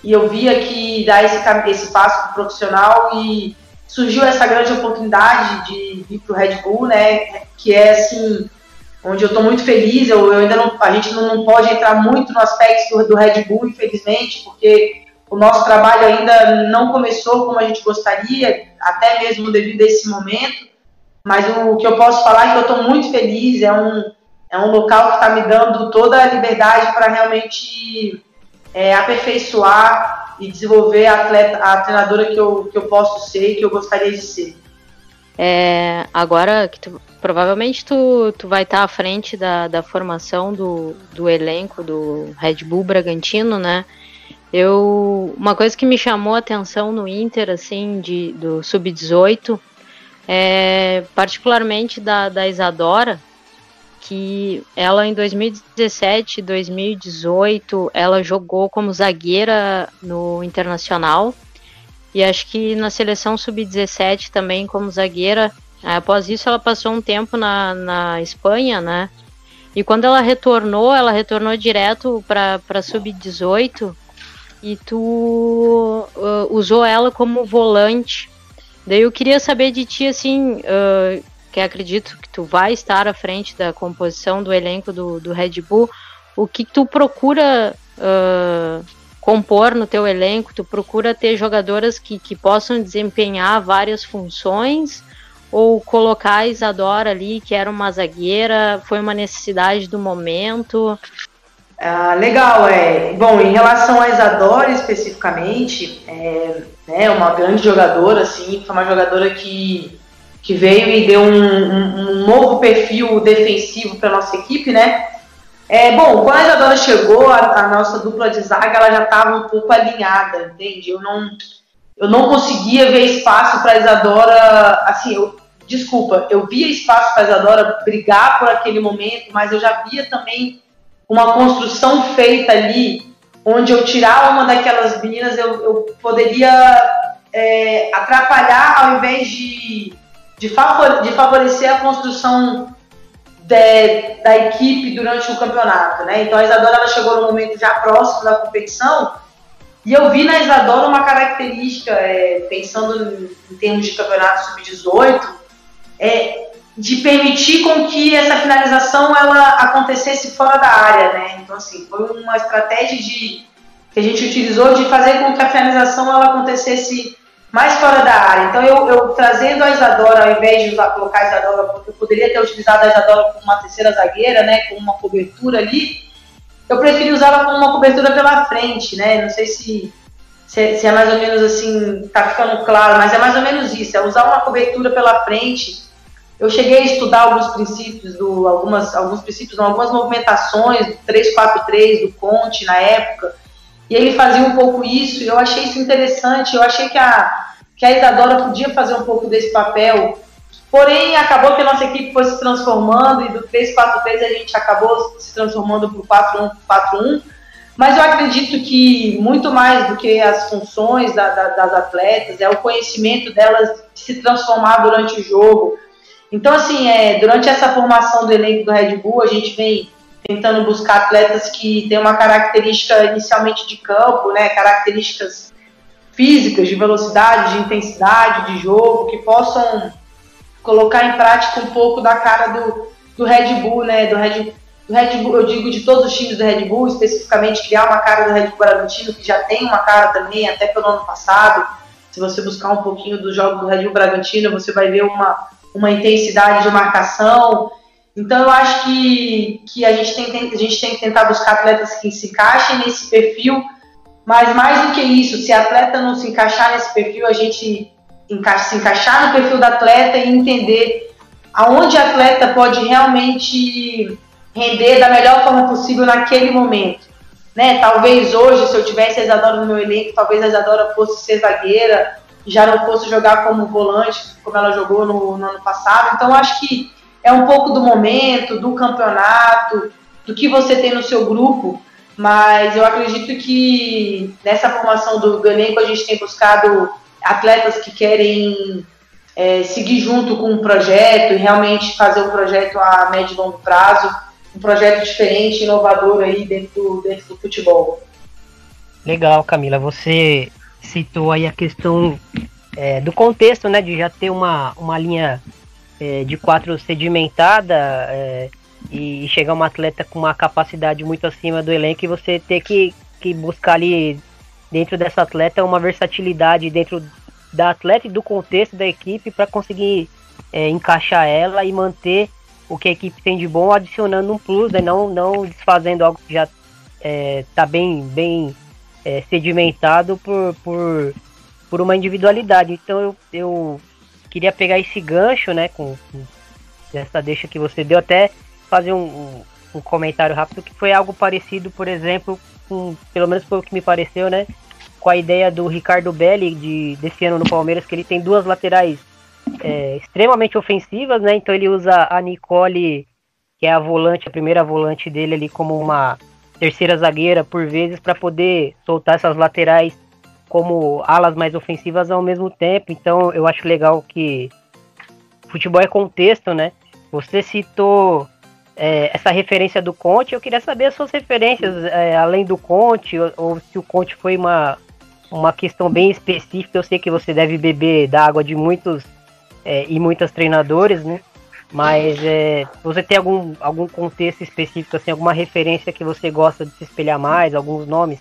E eu via que dar esse, esse passo pro profissional e surgiu essa grande oportunidade de vir pro Red Bull, né? Que é assim, onde eu estou muito feliz. Eu, eu, ainda não, a gente não, não, pode entrar muito no aspecto do Red Bull, infelizmente, porque o nosso trabalho ainda não começou como a gente gostaria, até mesmo devido a esse momento. Mas o que eu posso falar é que eu estou muito feliz. É um, é um local que está me dando toda a liberdade para realmente é, aperfeiçoar e desenvolver a, atleta, a treinadora que eu, que eu posso ser e que eu gostaria de ser. É, agora que tu, provavelmente tu, tu vai estar tá à frente da, da formação do, do elenco do Red Bull Bragantino, né? Eu, uma coisa que me chamou a atenção no Inter, assim, de, do sub-18, é particularmente da, da Isadora, que ela em 2017, 2018, ela jogou como zagueira no Internacional e acho que na seleção sub-17 também como zagueira. Após isso, ela passou um tempo na, na Espanha, né? E quando ela retornou, ela retornou direto para sub-18 e tu uh, usou ela como volante. Daí eu queria saber de ti, assim, uh, que acredito que tu vai estar à frente da composição do elenco do, do Red Bull, o que tu procura uh, compor no teu elenco? Tu procura ter jogadoras que, que possam desempenhar várias funções? Ou colocar a Isadora ali, que era uma zagueira, foi uma necessidade do momento? Ah, legal, é. Bom, em relação a Isadora especificamente, é né, uma grande jogadora, assim, foi uma jogadora que, que veio e deu um, um, um novo perfil defensivo para nossa equipe, né? É, bom, quando a Isadora chegou, a, a nossa dupla de zaga ela já estava um pouco alinhada, entende? Eu não, eu não conseguia ver espaço para Isadora, assim, eu, desculpa, eu via espaço para Isadora brigar por aquele momento, mas eu já via também uma construção feita ali, onde eu tirar uma daquelas meninas, eu, eu poderia é, atrapalhar ao invés de, de, favor, de favorecer a construção de, da equipe durante o campeonato, né? Então a Isadora ela chegou no momento já próximo da competição e eu vi na Isadora uma característica, é, pensando em, em, termos de campeonato sub-18, é, de permitir com que essa finalização ela acontecesse fora da área, né? Então assim foi uma estratégia de que a gente utilizou de fazer com que a finalização ela acontecesse mais fora da área. Então, eu, eu trazendo a Isadora, ao invés de usar, colocar a Isadora, eu poderia ter utilizado a Isadora como uma terceira zagueira, né, com uma cobertura ali, eu preferi usá-la como uma cobertura pela frente, né, não sei se, se, se, é mais ou menos assim, tá ficando claro, mas é mais ou menos isso, é usar uma cobertura pela frente. Eu cheguei a estudar alguns princípios, do, algumas, alguns princípios, algumas movimentações do 3-4-3 do Conte na época, e ele fazia um pouco isso, e eu achei isso interessante, eu achei que a, que a Isadora podia fazer um pouco desse papel, porém acabou que a nossa equipe foi se transformando, e do 3-4-3 a gente acabou se transformando para o 4-1-4-1, mas eu acredito que muito mais do que as funções da, da, das atletas, é o conhecimento delas de se transformar durante o jogo. Então, assim, é, durante essa formação do elenco do Red Bull, a gente vem tentando buscar atletas que têm uma característica inicialmente de campo, né, características físicas, de velocidade, de intensidade de jogo, que possam colocar em prática um pouco da cara do, do Red Bull, né, do Red, do Red Bull, eu digo de todos os times do Red Bull, especificamente criar uma cara do Red Bull Bragantino, que já tem uma cara também, até pelo ano passado, se você buscar um pouquinho do jogo do Red Bull Bragantino, você vai ver uma, uma intensidade de marcação, então eu acho que, que a, gente tem, a gente tem que tentar buscar atletas que se encaixem nesse perfil, mas mais do que isso, se atleta não se encaixar nesse perfil, a gente se encaixar no perfil da atleta e entender aonde a atleta pode realmente render da melhor forma possível naquele momento. Né? Talvez hoje, se eu tivesse a Isadora no meu elenco, talvez a Isadora fosse ser zagueira, já não fosse jogar como volante, como ela jogou no, no ano passado. Então, acho que é um pouco do momento, do campeonato, do que você tem no seu grupo, mas eu acredito que nessa formação do, elenco a gente tem buscado atletas que querem é, seguir junto com um projeto e realmente fazer um projeto a médio e longo prazo, um projeto diferente, inovador aí dentro dentro do futebol. Legal, Camila. Você citou aí a questão é, do contexto, né, de já ter uma, uma linha é, de quatro sedimentada é, e chegar uma atleta com uma capacidade muito acima do elenco e você ter que, que buscar ali dentro dessa atleta uma versatilidade dentro da atleta e do contexto da equipe para conseguir é, encaixar ela e manter o que a equipe tem de bom, adicionando um plus, né, não, não desfazendo algo que já está é, bem, bem é, sedimentado por, por, por uma individualidade. Então eu, eu queria pegar esse gancho, né, com, com essa deixa que você deu, até fazer um, um, comentário rápido que foi algo parecido, por exemplo, com, pelo menos foi o que me pareceu, né, com a ideia do Ricardo Belli de, desse ano no Palmeiras, que ele tem duas laterais é, extremamente ofensivas, né, então ele usa a Nicole, que é a volante, a primeira volante dele ali como uma terceira zagueira por vezes para poder soltar essas laterais como alas mais ofensivas ao mesmo tempo. Então eu acho legal que futebol é contexto, né? Você citou é, essa referência do Conte, eu queria saber as suas referências, é, além do Conte, ou, ou, se o Conte foi uma, uma questão bem específica. Eu sei que você deve beber da água de muitos é, e muitas treinadores, né? Mas é, você tem algum, algum contexto específico, assim, alguma referência que você gosta de se espelhar mais, alguns nomes?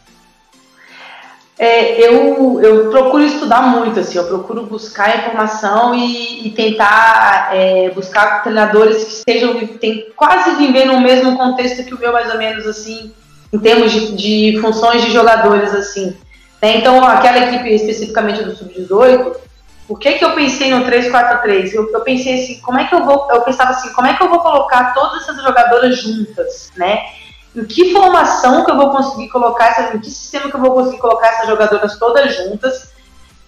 É, eu, eu procuro estudar muito, assim, eu procuro buscar informação e, e tentar é, buscar treinadores que estejam tem, quase vivendo o mesmo contexto que o meu, mais ou menos, assim, em termos de, de funções de jogadores, assim. Né? Então, aquela equipe especificamente do Sub-18, por que, que eu pensei no 3-4-3? Eu, eu pensei assim, como é que eu vou, eu pensava assim, como é que eu vou colocar todas essas jogadoras juntas, né? em que formação que eu vou conseguir colocar, essa, em que sistema que eu vou conseguir colocar essas jogadoras todas juntas,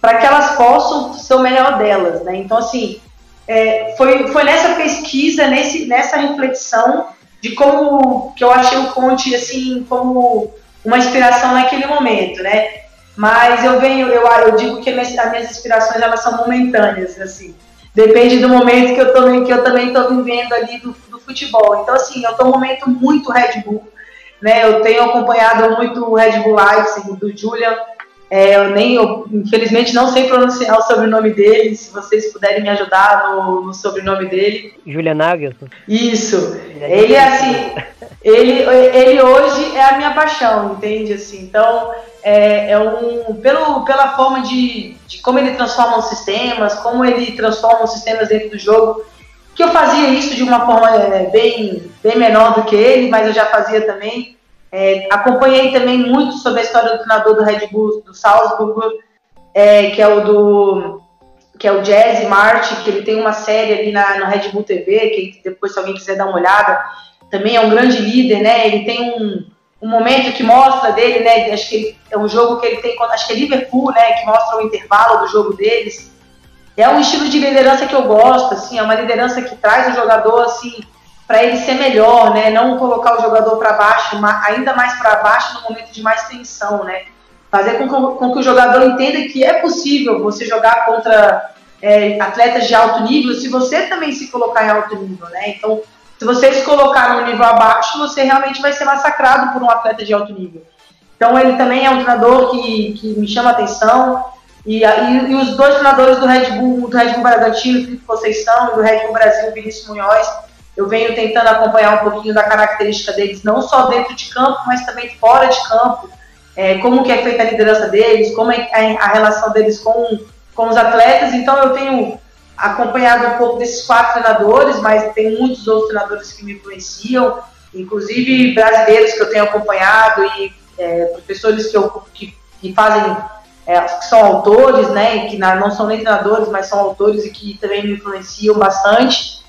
para que elas possam ser o melhor delas, né? Então, assim, é, foi, foi nessa pesquisa, nesse, nessa reflexão de como que eu achei o Conte, assim, como uma inspiração naquele momento, né? Mas eu venho, eu, eu digo que as minhas inspirações, elas são momentâneas, assim. depende do momento que eu também que eu também estou vivendo ali do, do, futebol. Então assim, eu estou num momento muito Red Bull, né? Eu tenho acompanhado muito o Red Bull Leipzig do Julian. É, eu nem, eu, infelizmente, não sei pronunciar o sobrenome dele. Se vocês puderem me ajudar no, no sobrenome dele. Julian Nagelsmann. Isso. Ele é assim. Ele, ele hoje é a minha paixão, entende? Assim, então é, é um pelo, pela forma de, de como ele transforma os sistemas, como ele transforma os sistemas dentro do jogo. Que eu fazia isso de uma forma é, bem, bem menor do que ele, mas eu já fazia também. É, acompanhei também muito sobre a história do treinador do Red Bull, do Salzburg, é, que é o do que é o Jazzy Martin, que ele tem uma série ali na, no Red Bull TV, que depois se alguém quiser dar uma olhada, também é um grande líder, né? Ele tem um, um momento que mostra dele, né? Acho que ele, é um jogo que ele tem, acho que é Liverpool, né? Que mostra o intervalo do jogo deles. É um estilo de liderança que eu gosto, assim, é uma liderança que traz o jogador, assim, para ele ser melhor, né? Não colocar o jogador para baixo, ainda mais para baixo no momento de mais tensão, né? Fazer com, com, que o jogador entenda que é possível você jogar contra é, atletas de alto nível se você também se colocar em alto nível, né? Então, se você se colocar no nível abaixo, você realmente vai ser massacrado por um atleta de alto nível. Então, ele também é um treinador que, que me chama atenção. E, e, e, os dois treinadores do Red Bull, do Red Bull Bragantino, Felipe Conceição, e do Red Bull Brasil, Vinícius Munhoz, eu venho tentando acompanhar um pouquinho da característica deles, não só dentro de campo, mas também fora de campo. É, como que é feita a liderança deles, como é a relação deles com, com os atletas. Então eu tenho acompanhado um pouco desses quatro treinadores, mas tem muitos outros treinadores que me influenciam, inclusive brasileiros que eu tenho acompanhado e é, professores que, eu, que, que fazem, é, que são autores, né, que não são nem treinadores, mas são autores e que também me influenciam bastante.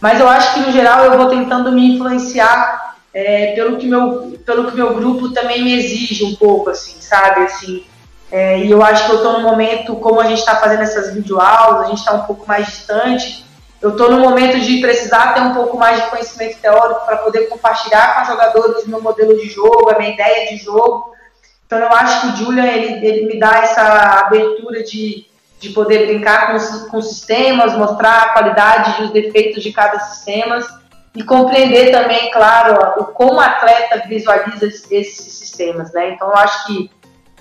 Mas eu acho que no geral eu vou tentando me influenciar é, pelo que meu pelo que meu grupo também me exige um pouco, assim, sabe, assim. É, e eu acho que eu estou no momento, como a gente está fazendo essas videoaulas, a gente está um pouco mais distante. Eu estou no momento de precisar ter um pouco mais de conhecimento teórico para poder compartilhar com os jogadores o meu modelo de jogo, a minha ideia de jogo. Então eu acho que o Julian ele, ele me dá essa abertura de de poder brincar com, com sistemas, mostrar a qualidade e os defeitos de cada sistema e compreender também, claro, o como o atleta visualiza esses sistemas, né? Então, eu acho que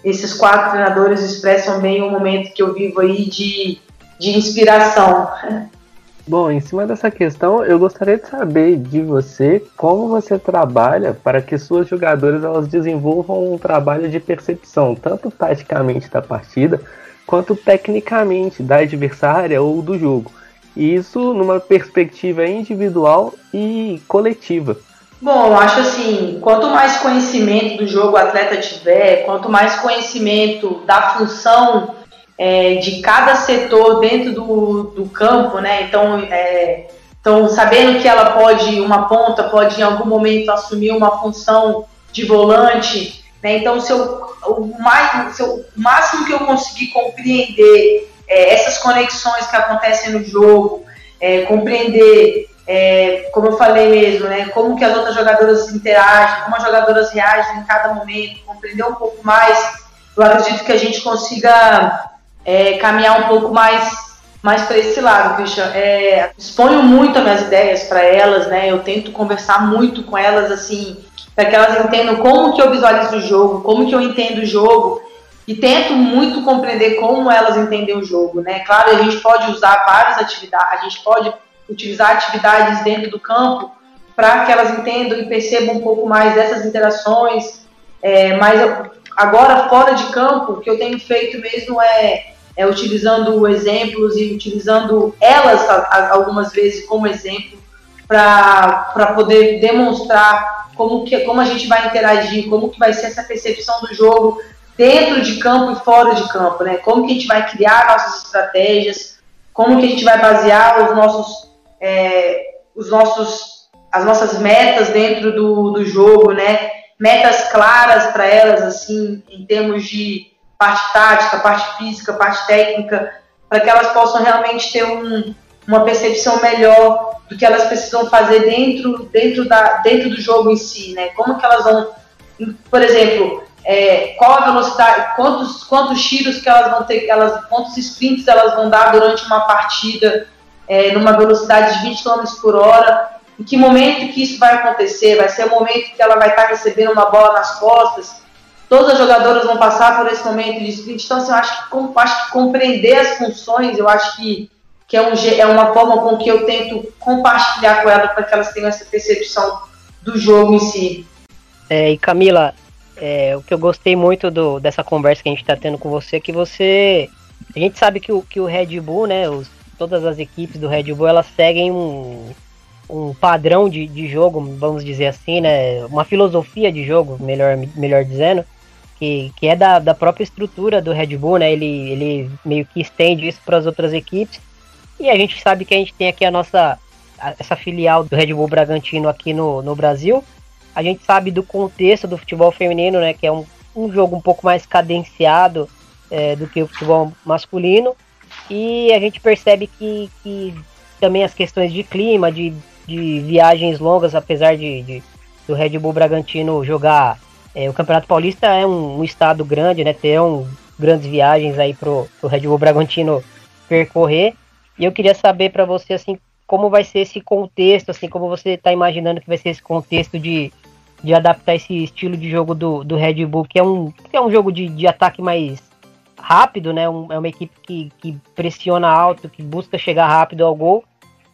esses quatro treinadores expressam bem o momento que eu vivo aí de, de inspiração. Bom, em cima dessa questão, eu gostaria de saber de você como você trabalha para que suas jogadoras elas desenvolvam um trabalho de percepção, tanto taticamente da partida, quanto tecnicamente da adversária ou do jogo. E isso numa perspectiva individual e coletiva. Bom, eu acho assim, quanto mais conhecimento do jogo o atleta tiver, quanto mais conhecimento da função é, de cada setor dentro do, do campo, né? Então, é, então, sabendo que ela pode, uma ponta pode em algum momento assumir uma função de volante, né? Então, se eu, o, mais, se eu, o máximo que eu conseguir compreender é, essas conexões que acontecem no jogo, é, compreender, é, como eu falei mesmo, né, como que as outras jogadoras interagem, como as jogadoras reagem em cada momento, compreender um pouco mais, eu acredito que a gente consiga é, caminhar um pouco mais mais para esse lado, Christian. É, exponho muito as minhas ideias para elas, né? Eu tento conversar muito com elas, assim, para que elas entendam como que eu visualizo o jogo, como que eu entendo o jogo e tento muito compreender como elas entendem o jogo, né? Claro, a gente pode usar várias atividades, a gente pode utilizar atividades dentro do campo para que elas entendam e percebam um pouco mais dessas interações, é, mas agora fora de campo, o que eu tenho feito mesmo é, é utilizando exemplos e utilizando elas algumas vezes como exemplo para poder demonstrar como, que, como a gente vai interagir, como que vai ser essa percepção do jogo dentro de campo e fora de campo, né? Como que a gente vai criar nossas estratégias, como que a gente vai basear os nossos, é, os nossos, as nossas metas dentro do, do jogo, né? Metas claras para elas, assim, em termos de parte tática, parte física, parte técnica, para que elas possam realmente ter um, uma percepção melhor do que elas precisam fazer dentro, dentro, da, dentro do jogo em si, né? Como que elas vão, por exemplo, é, qual a velocidade, quantos, quantos tiros que elas vão ter, elas, quantos sprints elas vão dar durante uma partida, é, numa velocidade de 20 km por hora. Em que momento que isso vai acontecer? Vai ser o momento que ela vai estar recebendo uma bola nas costas? Todas as jogadoras vão passar por esse momento de sprint. Então, assim, eu acho que, acho que compreender as funções, eu acho que, que é, um, é uma forma com que eu tento compartilhar com elas para que elas tenham essa percepção do jogo em si. É, e Camila, é, o que eu gostei muito do, dessa conversa que a gente está tendo com você é que você. A gente sabe que o, que o Red Bull, né? Os, todas as equipes do Red Bull elas seguem um, um padrão de, de jogo, vamos dizer assim, né? Uma filosofia de jogo, melhor, melhor dizendo, que, que é da, da própria estrutura do Red Bull, né? Ele, ele meio que estende isso para as outras equipes. E a gente sabe que a gente tem aqui a nossa essa filial do Red Bull Bragantino aqui no, no Brasil. A gente sabe do contexto do futebol feminino, né? Que é um, um jogo um pouco mais cadenciado é, do que o futebol masculino. E a gente percebe que, que também as questões de clima, de, de viagens longas, apesar de, de do Red Bull Bragantino jogar é, o Campeonato Paulista é um, um, estado grande, né? Um, grandes viagens aí pro, pro Red Bull Bragantino percorrer. E eu queria saber para você assim como vai ser esse contexto, assim, como você está imaginando que vai ser esse contexto de, de adaptar esse estilo de jogo do, do Red Bull, que é um, que é um jogo de, de ataque mais rápido, né? Um, é uma equipe que, que pressiona alto, que busca chegar rápido ao gol,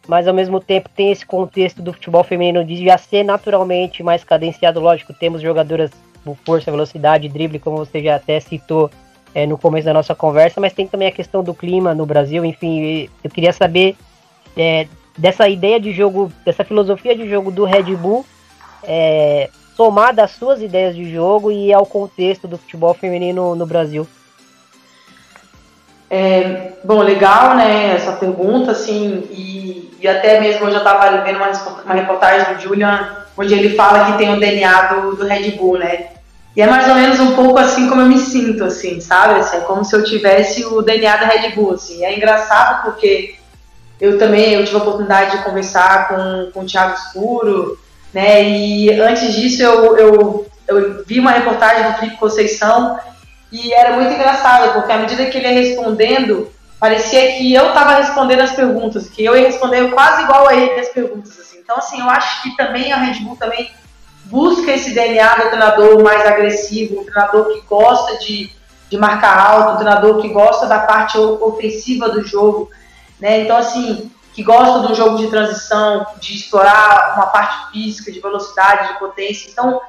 mas ao mesmo tempo tem esse contexto do futebol feminino de já ser naturalmente mais cadenciado. Lógico, temos jogadoras com força, velocidade, drible, como você já até citou é, no começo da nossa conversa, mas tem também a questão do clima no Brasil. Enfim, eu queria saber é, dessa ideia de jogo, dessa filosofia de jogo do Red Bull, é, somada às suas ideias de jogo e ao contexto do futebol feminino no Brasil? É, bom, legal, né, essa pergunta, assim, e, e até mesmo eu já estava vendo uma, uma reportagem do Julian, onde ele fala que tem o DNA do, do Red Bull, né, e é mais ou menos um pouco assim como eu me sinto, assim, sabe, assim, é como se eu tivesse o DNA da Red Bull, assim, é engraçado porque eu também eu tive a oportunidade de conversar com, com o Thiago Escuro, né? E antes disso eu, eu, eu vi uma reportagem do Felipe Conceição e era muito engraçado, porque à medida que ele ia respondendo, parecia que eu estava respondendo as perguntas, que eu ia responder quase igual a ele as perguntas. Assim. Então, assim, eu acho que também a Red Bull também busca esse DNA do treinador mais agressivo, um treinador que gosta de, de marcar alto, um treinador que gosta da parte ofensiva do jogo, né? Então, assim, que gosta um jogo de transição, de explorar uma parte física, de velocidade, de potência. Então,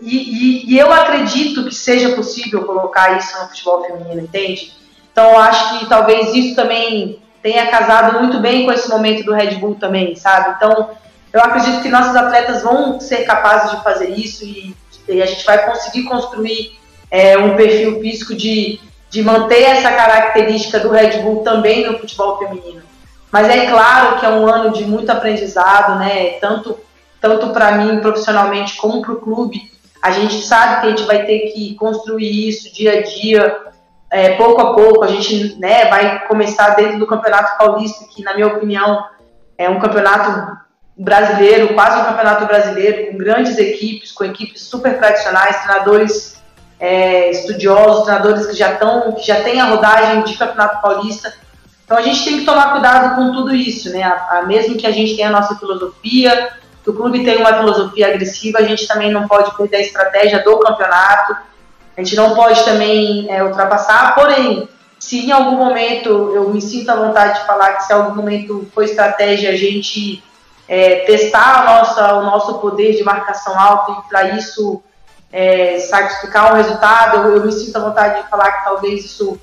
e, e, e, eu acredito que seja possível colocar isso no futebol feminino, entende? Então, acho que talvez isso também tenha casado muito bem com esse momento do Red Bull também, sabe? Então, eu acredito que nossos atletas vão ser capazes de fazer isso e, e a gente vai conseguir construir é, um perfil físico de de manter essa característica do Red Bull também no futebol feminino. Mas é claro que é um ano de muito aprendizado, né? Tanto, tanto para mim profissionalmente como para o clube. A gente sabe que a gente vai ter que construir isso dia a dia, é, pouco a pouco. A gente né, vai começar dentro do Campeonato Paulista, que, na minha opinião, é um campeonato brasileiro, quase um campeonato brasileiro, com grandes equipes, com equipes super tradicionais, treinadores é, estudiosos, treinadores que já estão, que já têm a rodagem de Campeonato Paulista. Então a gente tem que tomar cuidado com tudo isso, né? A, a, mesmo que a gente tenha a nossa filosofia, que o clube tenha uma filosofia agressiva, a gente também não pode perder a estratégia do campeonato. A gente não pode também é, ultrapassar, porém, se em algum momento eu me sinto à vontade de falar que se em algum momento for estratégia a gente é, testar nossa, o nosso poder de marcação alta e para isso é, sacrificar um resultado, eu, eu, me sinto à vontade de falar que talvez isso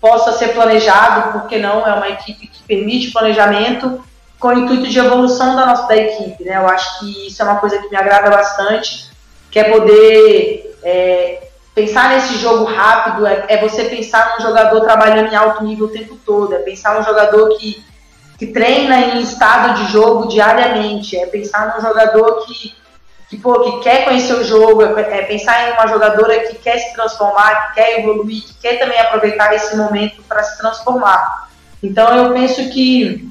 possa ser planejado, porque não é uma equipe que permite planejamento com o intuito de evolução da nossa da equipe, né? Eu acho que isso é uma coisa que me agrada bastante, que é poder é, pensar nesse jogo rápido, é, é, você pensar num jogador trabalhando em alto nível o tempo todo, é pensar num jogador que, que treina em estado de jogo diariamente, é pensar num jogador que que, pô, que quer conhecer o jogo, é, é pensar em uma jogadora que quer se transformar, que quer evoluir, que quer também aproveitar esse momento para se transformar. Então eu penso que,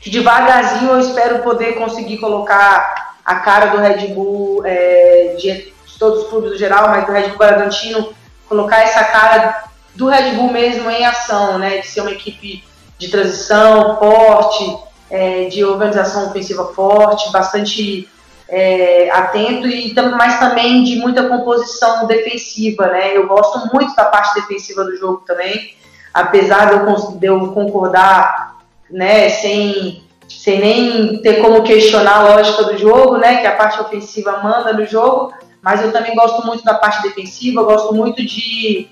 que devagarzinho eu espero poder conseguir colocar a cara do Red Bull, é, de, de todos os clubes no geral, mas do Red Bull Bragantino, colocar essa cara do Red Bull mesmo em ação, né? De ser uma equipe de transição forte, é, de organização ofensiva forte, bastante é, atento, e mas também de muita composição defensiva, né? Eu gosto muito da parte defensiva do jogo também, apesar de eu, de eu concordar, né, sem, sem nem ter como questionar a lógica do jogo, né, que a parte ofensiva manda no jogo, mas eu também gosto muito da parte defensiva, gosto muito de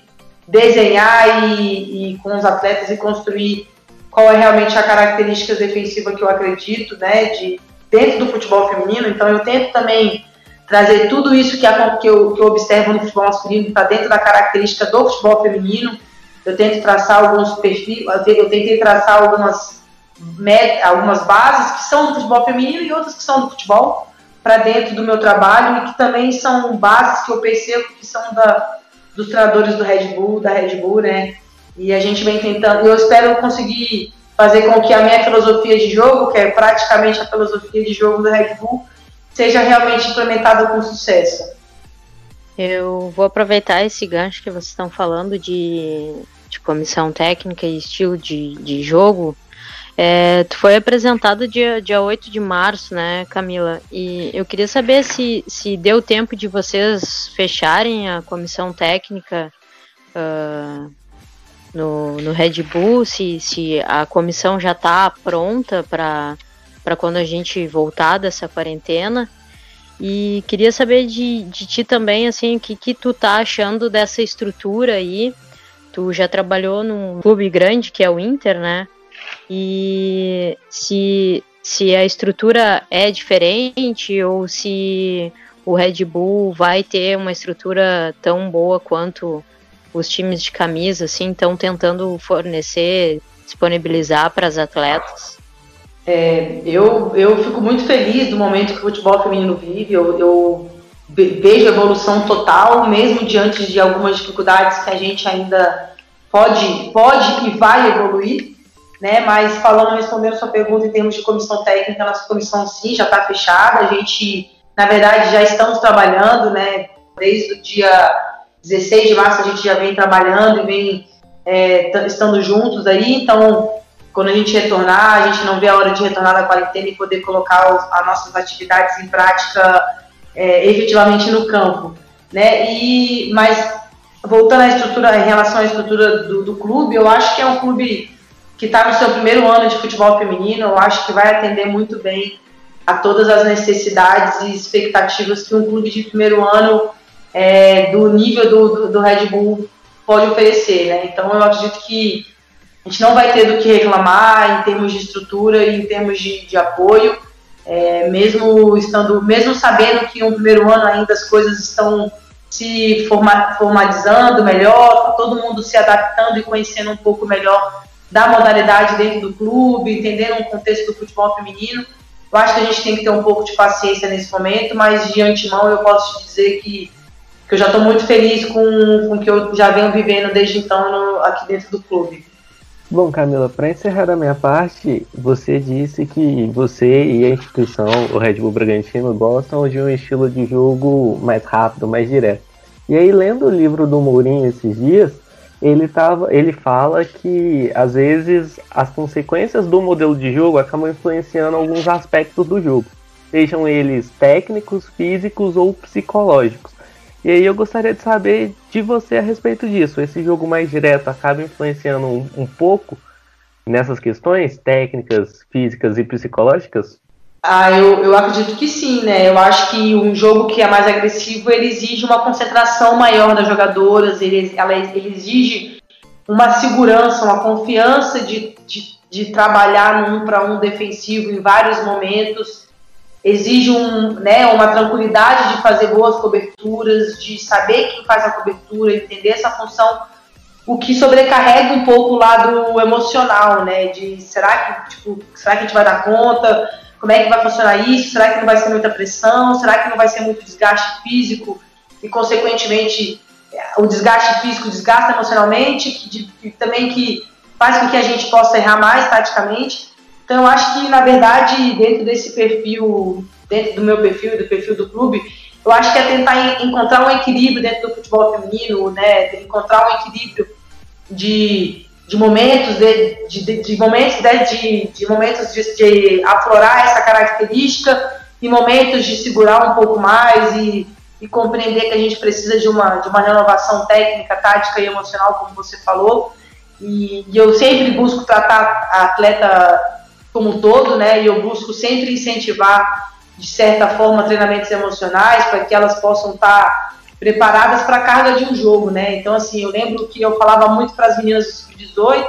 desenhar e, e com os atletas e construir qual é realmente a característica defensiva que eu acredito, né, de dentro do futebol feminino. Então eu tento também trazer tudo isso que, que, eu, que eu observo no futebol masculino para dentro da característica do futebol feminino. Eu tento traçar alguns perfis, eu tentei traçar algumas algumas bases que são do futebol feminino e outras que são do futebol para dentro do meu trabalho e que também são bases que eu percebo que são da, dos treinadores do Red Bull, da Red Bull, né? E a gente vem tentando, eu espero conseguir fazer com que a minha filosofia de jogo, que é praticamente a filosofia de jogo do Red Bull, seja realmente implementada com sucesso. Eu vou aproveitar esse gancho que vocês estão falando de, de comissão técnica e estilo de, de jogo é, tu foi apresentado dia, dia 8 de março, né, Camila? E eu queria saber se, se deu tempo de vocês fecharem a comissão técnica uh, no, no Red Bull, se, se a comissão já está pronta para quando a gente voltar dessa quarentena. E queria saber de, de ti também, assim, o que, que tu tá achando dessa estrutura aí. Tu já trabalhou num clube grande que é o Inter, né? e se, se a estrutura é diferente ou se o Red Bull vai ter uma estrutura tão boa quanto os times de camisa, assim, estão tentando fornecer, disponibilizar para as atletas? É, eu, eu fico muito feliz do momento que o futebol feminino vive. Eu, eu vejo evolução total, mesmo diante de algumas dificuldades que a gente ainda pode, pode e vai evoluir né? Mas falando, respondendo sua pergunta em termos de comissão técnica, nossa comissão sim já está fechada. A gente, na verdade, já estamos trabalhando, né? Desde o dia 16 de março a gente já vem trabalhando e vem é, estando juntos aí. Então, quando a gente retornar, a gente não vê a hora de retornar da quarentena e poder colocar os, as nossas atividades em prática é, efetivamente no campo, né? E mas voltando à estrutura, em relação à estrutura do, do clube, eu acho que é um clube que está no seu primeiro ano de futebol feminino, eu acho que vai atender muito bem a todas as necessidades e expectativas que um clube de primeiro ano é, do nível do, do, do, Red Bull pode oferecer. Né? Então eu acredito que a gente não vai ter do que reclamar em termos de estrutura e em termos de, de apoio, é, mesmo estando, mesmo sabendo que um primeiro ano ainda as coisas estão se forma, formalizando melhor, todo mundo se adaptando e conhecendo um pouco melhor da modalidade dentro do clube, entendendo o contexto do futebol feminino. Eu acho que a gente tem que ter um pouco de paciência nesse momento, mas de antemão eu posso te dizer que, que eu já estou muito feliz com, com o que eu já venho vivendo desde então no, aqui dentro do clube. Bom, Camila, para encerrar a minha parte, você disse que você e a instituição, o Red Bull Bragantino, gostam de um estilo de jogo mais rápido, mais direto. E aí, lendo o livro do Mourinho esses dias, ele, tava, ele fala que às vezes as consequências do modelo de jogo acabam influenciando alguns aspectos do jogo, sejam eles técnicos, físicos ou psicológicos. E aí eu gostaria de saber de você a respeito disso. Esse jogo mais direto acaba influenciando um, um pouco nessas questões técnicas, físicas e psicológicas? Ah, eu, eu acredito que sim, né? Eu acho que um jogo que é mais agressivo, ele exige uma concentração maior das jogadoras, ele, ela, ele exige uma segurança, uma confiança de, de, de trabalhar num para um defensivo em vários momentos, exige um, né, uma tranquilidade de fazer boas coberturas, de saber quem faz a cobertura, entender essa função, o que sobrecarrega um pouco o lado emocional, né? De será que, tipo, será que a gente vai dar conta? Como é que vai funcionar isso? Será que não vai ser muita pressão? Será que não vai ser muito desgaste físico e, consequentemente, o desgaste físico desgasta emocionalmente, que, que também que faz com que a gente possa errar mais taticamente? Então, eu acho que, na verdade, dentro desse perfil, dentro do meu perfil, do perfil do clube, eu acho que é tentar encontrar um equilíbrio dentro do futebol feminino, né? Encontrar um equilíbrio de de momentos de, de, de momentos de, de, momentos de, de aflorar essa característica e momentos de segurar um pouco mais e, e compreender que a gente precisa de uma, de uma renovação técnica, tática e emocional, como você falou. E, e eu sempre busco tratar a atleta como um todo, né? E eu busco sempre incentivar, de certa forma, treinamentos emocionais para que elas possam estar preparadas para a carga de um jogo, né? Então, assim, eu lembro que eu falava muito para as meninas do Sub-18,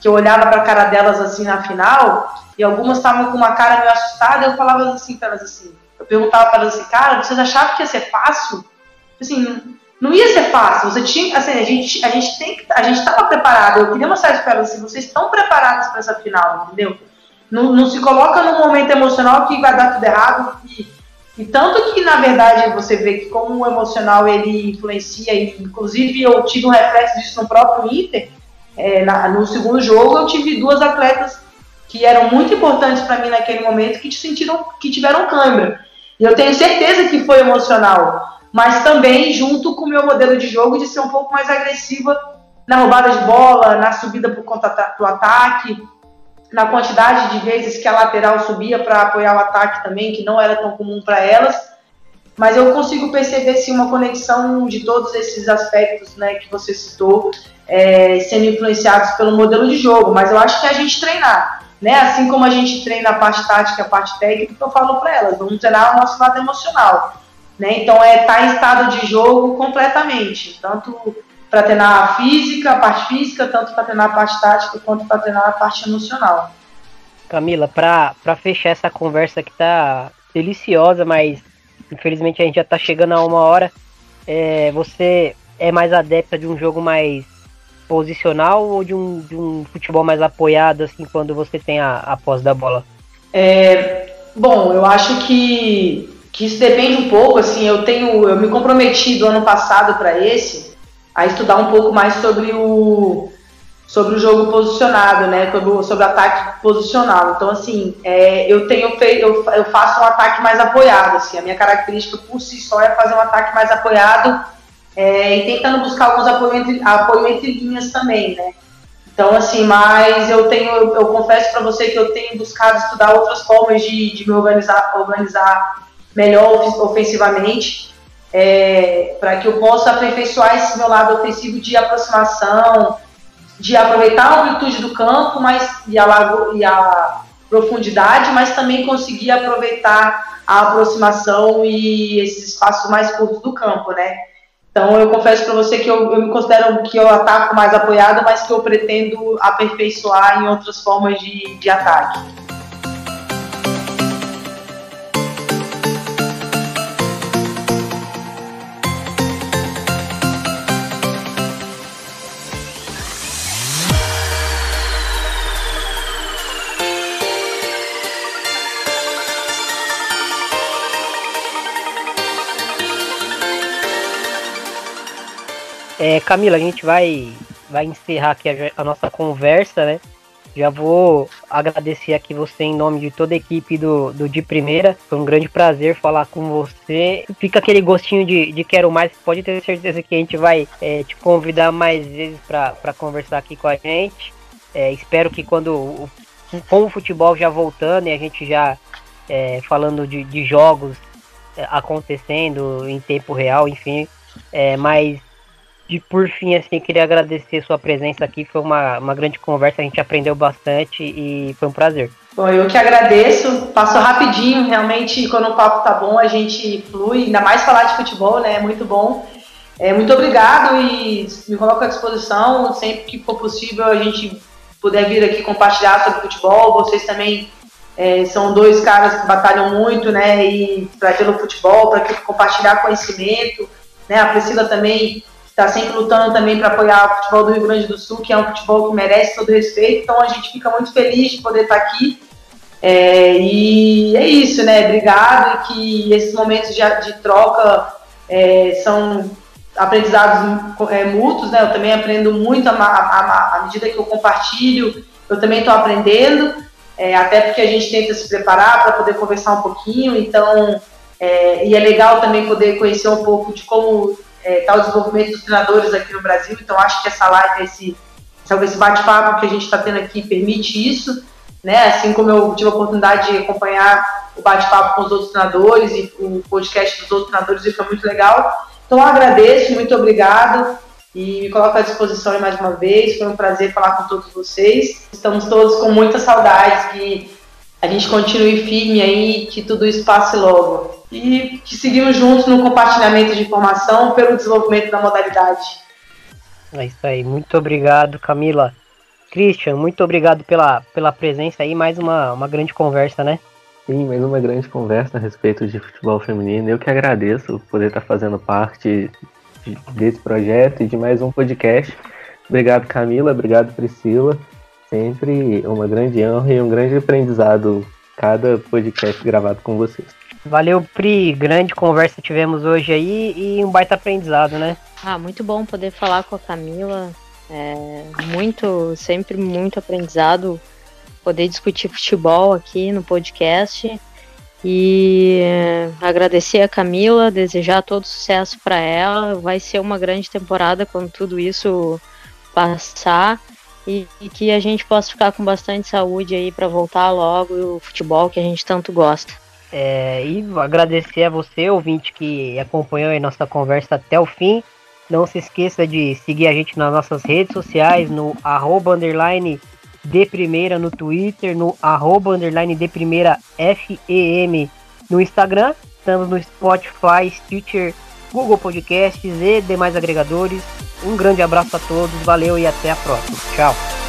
que eu olhava para a cara delas assim na final, e algumas estavam com uma cara meio assustada, eu falava assim para elas assim, eu perguntava para elas assim, cara, vocês achavam que ia ser fácil? Assim, não ia ser fácil. Você tinha, assim, a gente, a gente tem, a gente estava preparado. Eu queria mostrar para elas assim, vocês estão preparadas para essa final, entendeu? Não, não, se coloca num momento emocional que vai dar tudo errado. E, tanto que na verdade você vê que como o emocional ele influencia e inclusive eu tive um reflexo disso no próprio Inter. É, na, no segundo jogo eu tive duas atletas que eram muito importantes para mim naquele momento que sentiram que tiveram câimbra. E eu tenho certeza que foi emocional mas também junto com o meu modelo de jogo de ser um pouco mais agressiva na roubada de bola, na subida por conta do ataque, na quantidade de vezes que a lateral subia para apoiar o ataque também, que não era tão comum para elas. Mas eu consigo perceber sim uma conexão de todos esses aspectos né, que você citou, é, sendo influenciados pelo modelo de jogo. Mas eu acho que é a gente treinar, né? Assim como a gente treina a parte tática, a parte técnica, eu falo para elas, vamos treinar o nosso lado emocional. Né? Então, é estar tá em estado de jogo completamente, tanto para treinar a física, a parte física, tanto para treinar a parte tática, quanto para treinar a parte emocional. Camila, para fechar essa conversa que tá deliciosa, mas infelizmente a gente já tá chegando a uma hora, é, você é mais adepta de um jogo mais posicional ou de um, de um futebol mais apoiado, assim, quando você tem a, a posse da bola? É, bom, eu acho que que isso depende um pouco, assim, eu tenho, eu me comprometi do ano passado para esse a estudar um pouco mais sobre o sobre o jogo posicionado, né, sobre, sobre ataque posicional. Então, assim, é, eu tenho feito, eu, eu faço um ataque mais apoiado, assim, a minha característica por si só é fazer um ataque mais apoiado é, e tentando buscar alguns apoio entre, apoio entre linhas também, né. Então, assim, mas eu tenho, eu, eu confesso para você que eu tenho buscado estudar outras formas de, de me organizar, organizar melhor ofensivamente, é, para que eu possa aperfeiçoar esse meu lado ofensivo de aproximação, de aproveitar a amplitude do campo mas, e, a, e a profundidade, mas também conseguir aproveitar a aproximação e esses espaços mais curtos do campo, né? Então eu confesso para você que eu, eu, me considero que eu ataco mais apoiado, mas que eu pretendo aperfeiçoar em outras formas de, de ataque. É, Camila, a gente vai, vai encerrar aqui a, a, nossa conversa, né? Já vou agradecer aqui você em nome de toda a equipe do, do De Primeira. Foi um grande prazer falar com você. Fica aquele gostinho de, de quero mais. Pode ter certeza que a gente vai é, te convidar mais vezes para conversar aqui com a gente. É, espero que quando com o futebol já voltando e a gente já é, falando de, de jogos é, acontecendo em tempo real, enfim, é, mas de por fim, assim, queria agradecer sua presença aqui. Foi uma, uma grande conversa, a gente aprendeu bastante e foi um prazer. Bom, eu que agradeço. Passou rapidinho, realmente, quando o papo tá bom, a gente flui, ainda mais falar de futebol, né? É muito bom. É, muito obrigado e me coloco à disposição. Sempre que for possível, a gente puder vir aqui compartilhar sobre futebol. Vocês também é, são dois caras que batalham muito, né? E para pelo futebol, para compartilhar conhecimento. Né? A Priscila também está sempre lutando também para apoiar o futebol do Rio Grande do Sul, que é um futebol que merece todo respeito. Então a gente fica muito feliz de poder estar tá aqui. É, e é isso, né? Obrigado e que esses momentos de, de troca é, são aprendizados é, mútuos, né? Eu também aprendo muito à medida que eu compartilho, eu também estou aprendendo, é, até porque a gente tenta se preparar para poder conversar um pouquinho, então, é, e é legal também poder conhecer um pouco de como é, o desenvolvimento dos treinadores aqui no Brasil. Então, acho que essa live, esse, esse bate-papo que a gente está tendo aqui permite isso, né? Assim como eu tive a oportunidade de acompanhar o bate-papo com os outros treinadores e o podcast dos outros treinadores e foi muito legal. Então agradeço, muito obrigado e me coloco à disposição mais uma vez. Foi um prazer falar com todos vocês. Estamos todos com muitas saudades que a gente continue firme aí, que tudo isso passe logo. E que seguimos juntos no compartilhamento de informação pelo desenvolvimento da modalidade. É isso aí, muito obrigado, Camila. Christian, muito obrigado pela, pela presença aí, mais uma, uma grande conversa, né? Sim, mais uma grande conversa a respeito de futebol feminino. Eu que agradeço poder estar fazendo parte de, desse projeto e de mais um podcast. Obrigado, Camila. Obrigado, Priscila. Sempre uma grande honra e um grande aprendizado cada podcast gravado com vocês. Valeu, Pri. Grande conversa tivemos hoje aí e um baita aprendizado, né? Ah, muito bom poder falar com a Camila. É, muito, sempre muito aprendizado poder discutir futebol aqui no podcast. E agradecer a Camila, desejar todo sucesso para ela. Vai ser uma grande temporada quando tudo isso passar e, e, que a gente possa ficar com bastante saúde aí para voltar logo o futebol que a gente tanto gosta. É, e agradecer a você, ouvinte, que acompanhou a nossa conversa até o fim. Não se esqueça de seguir a gente nas nossas redes sociais, no arroba underline de primeira no Twitter, no arroba underline de primeira FEM no Instagram. Estamos no Spotify, Stitcher, Google Podcasts e demais agregadores. Um grande abraço a todos, valeu e até a próxima. Tchau.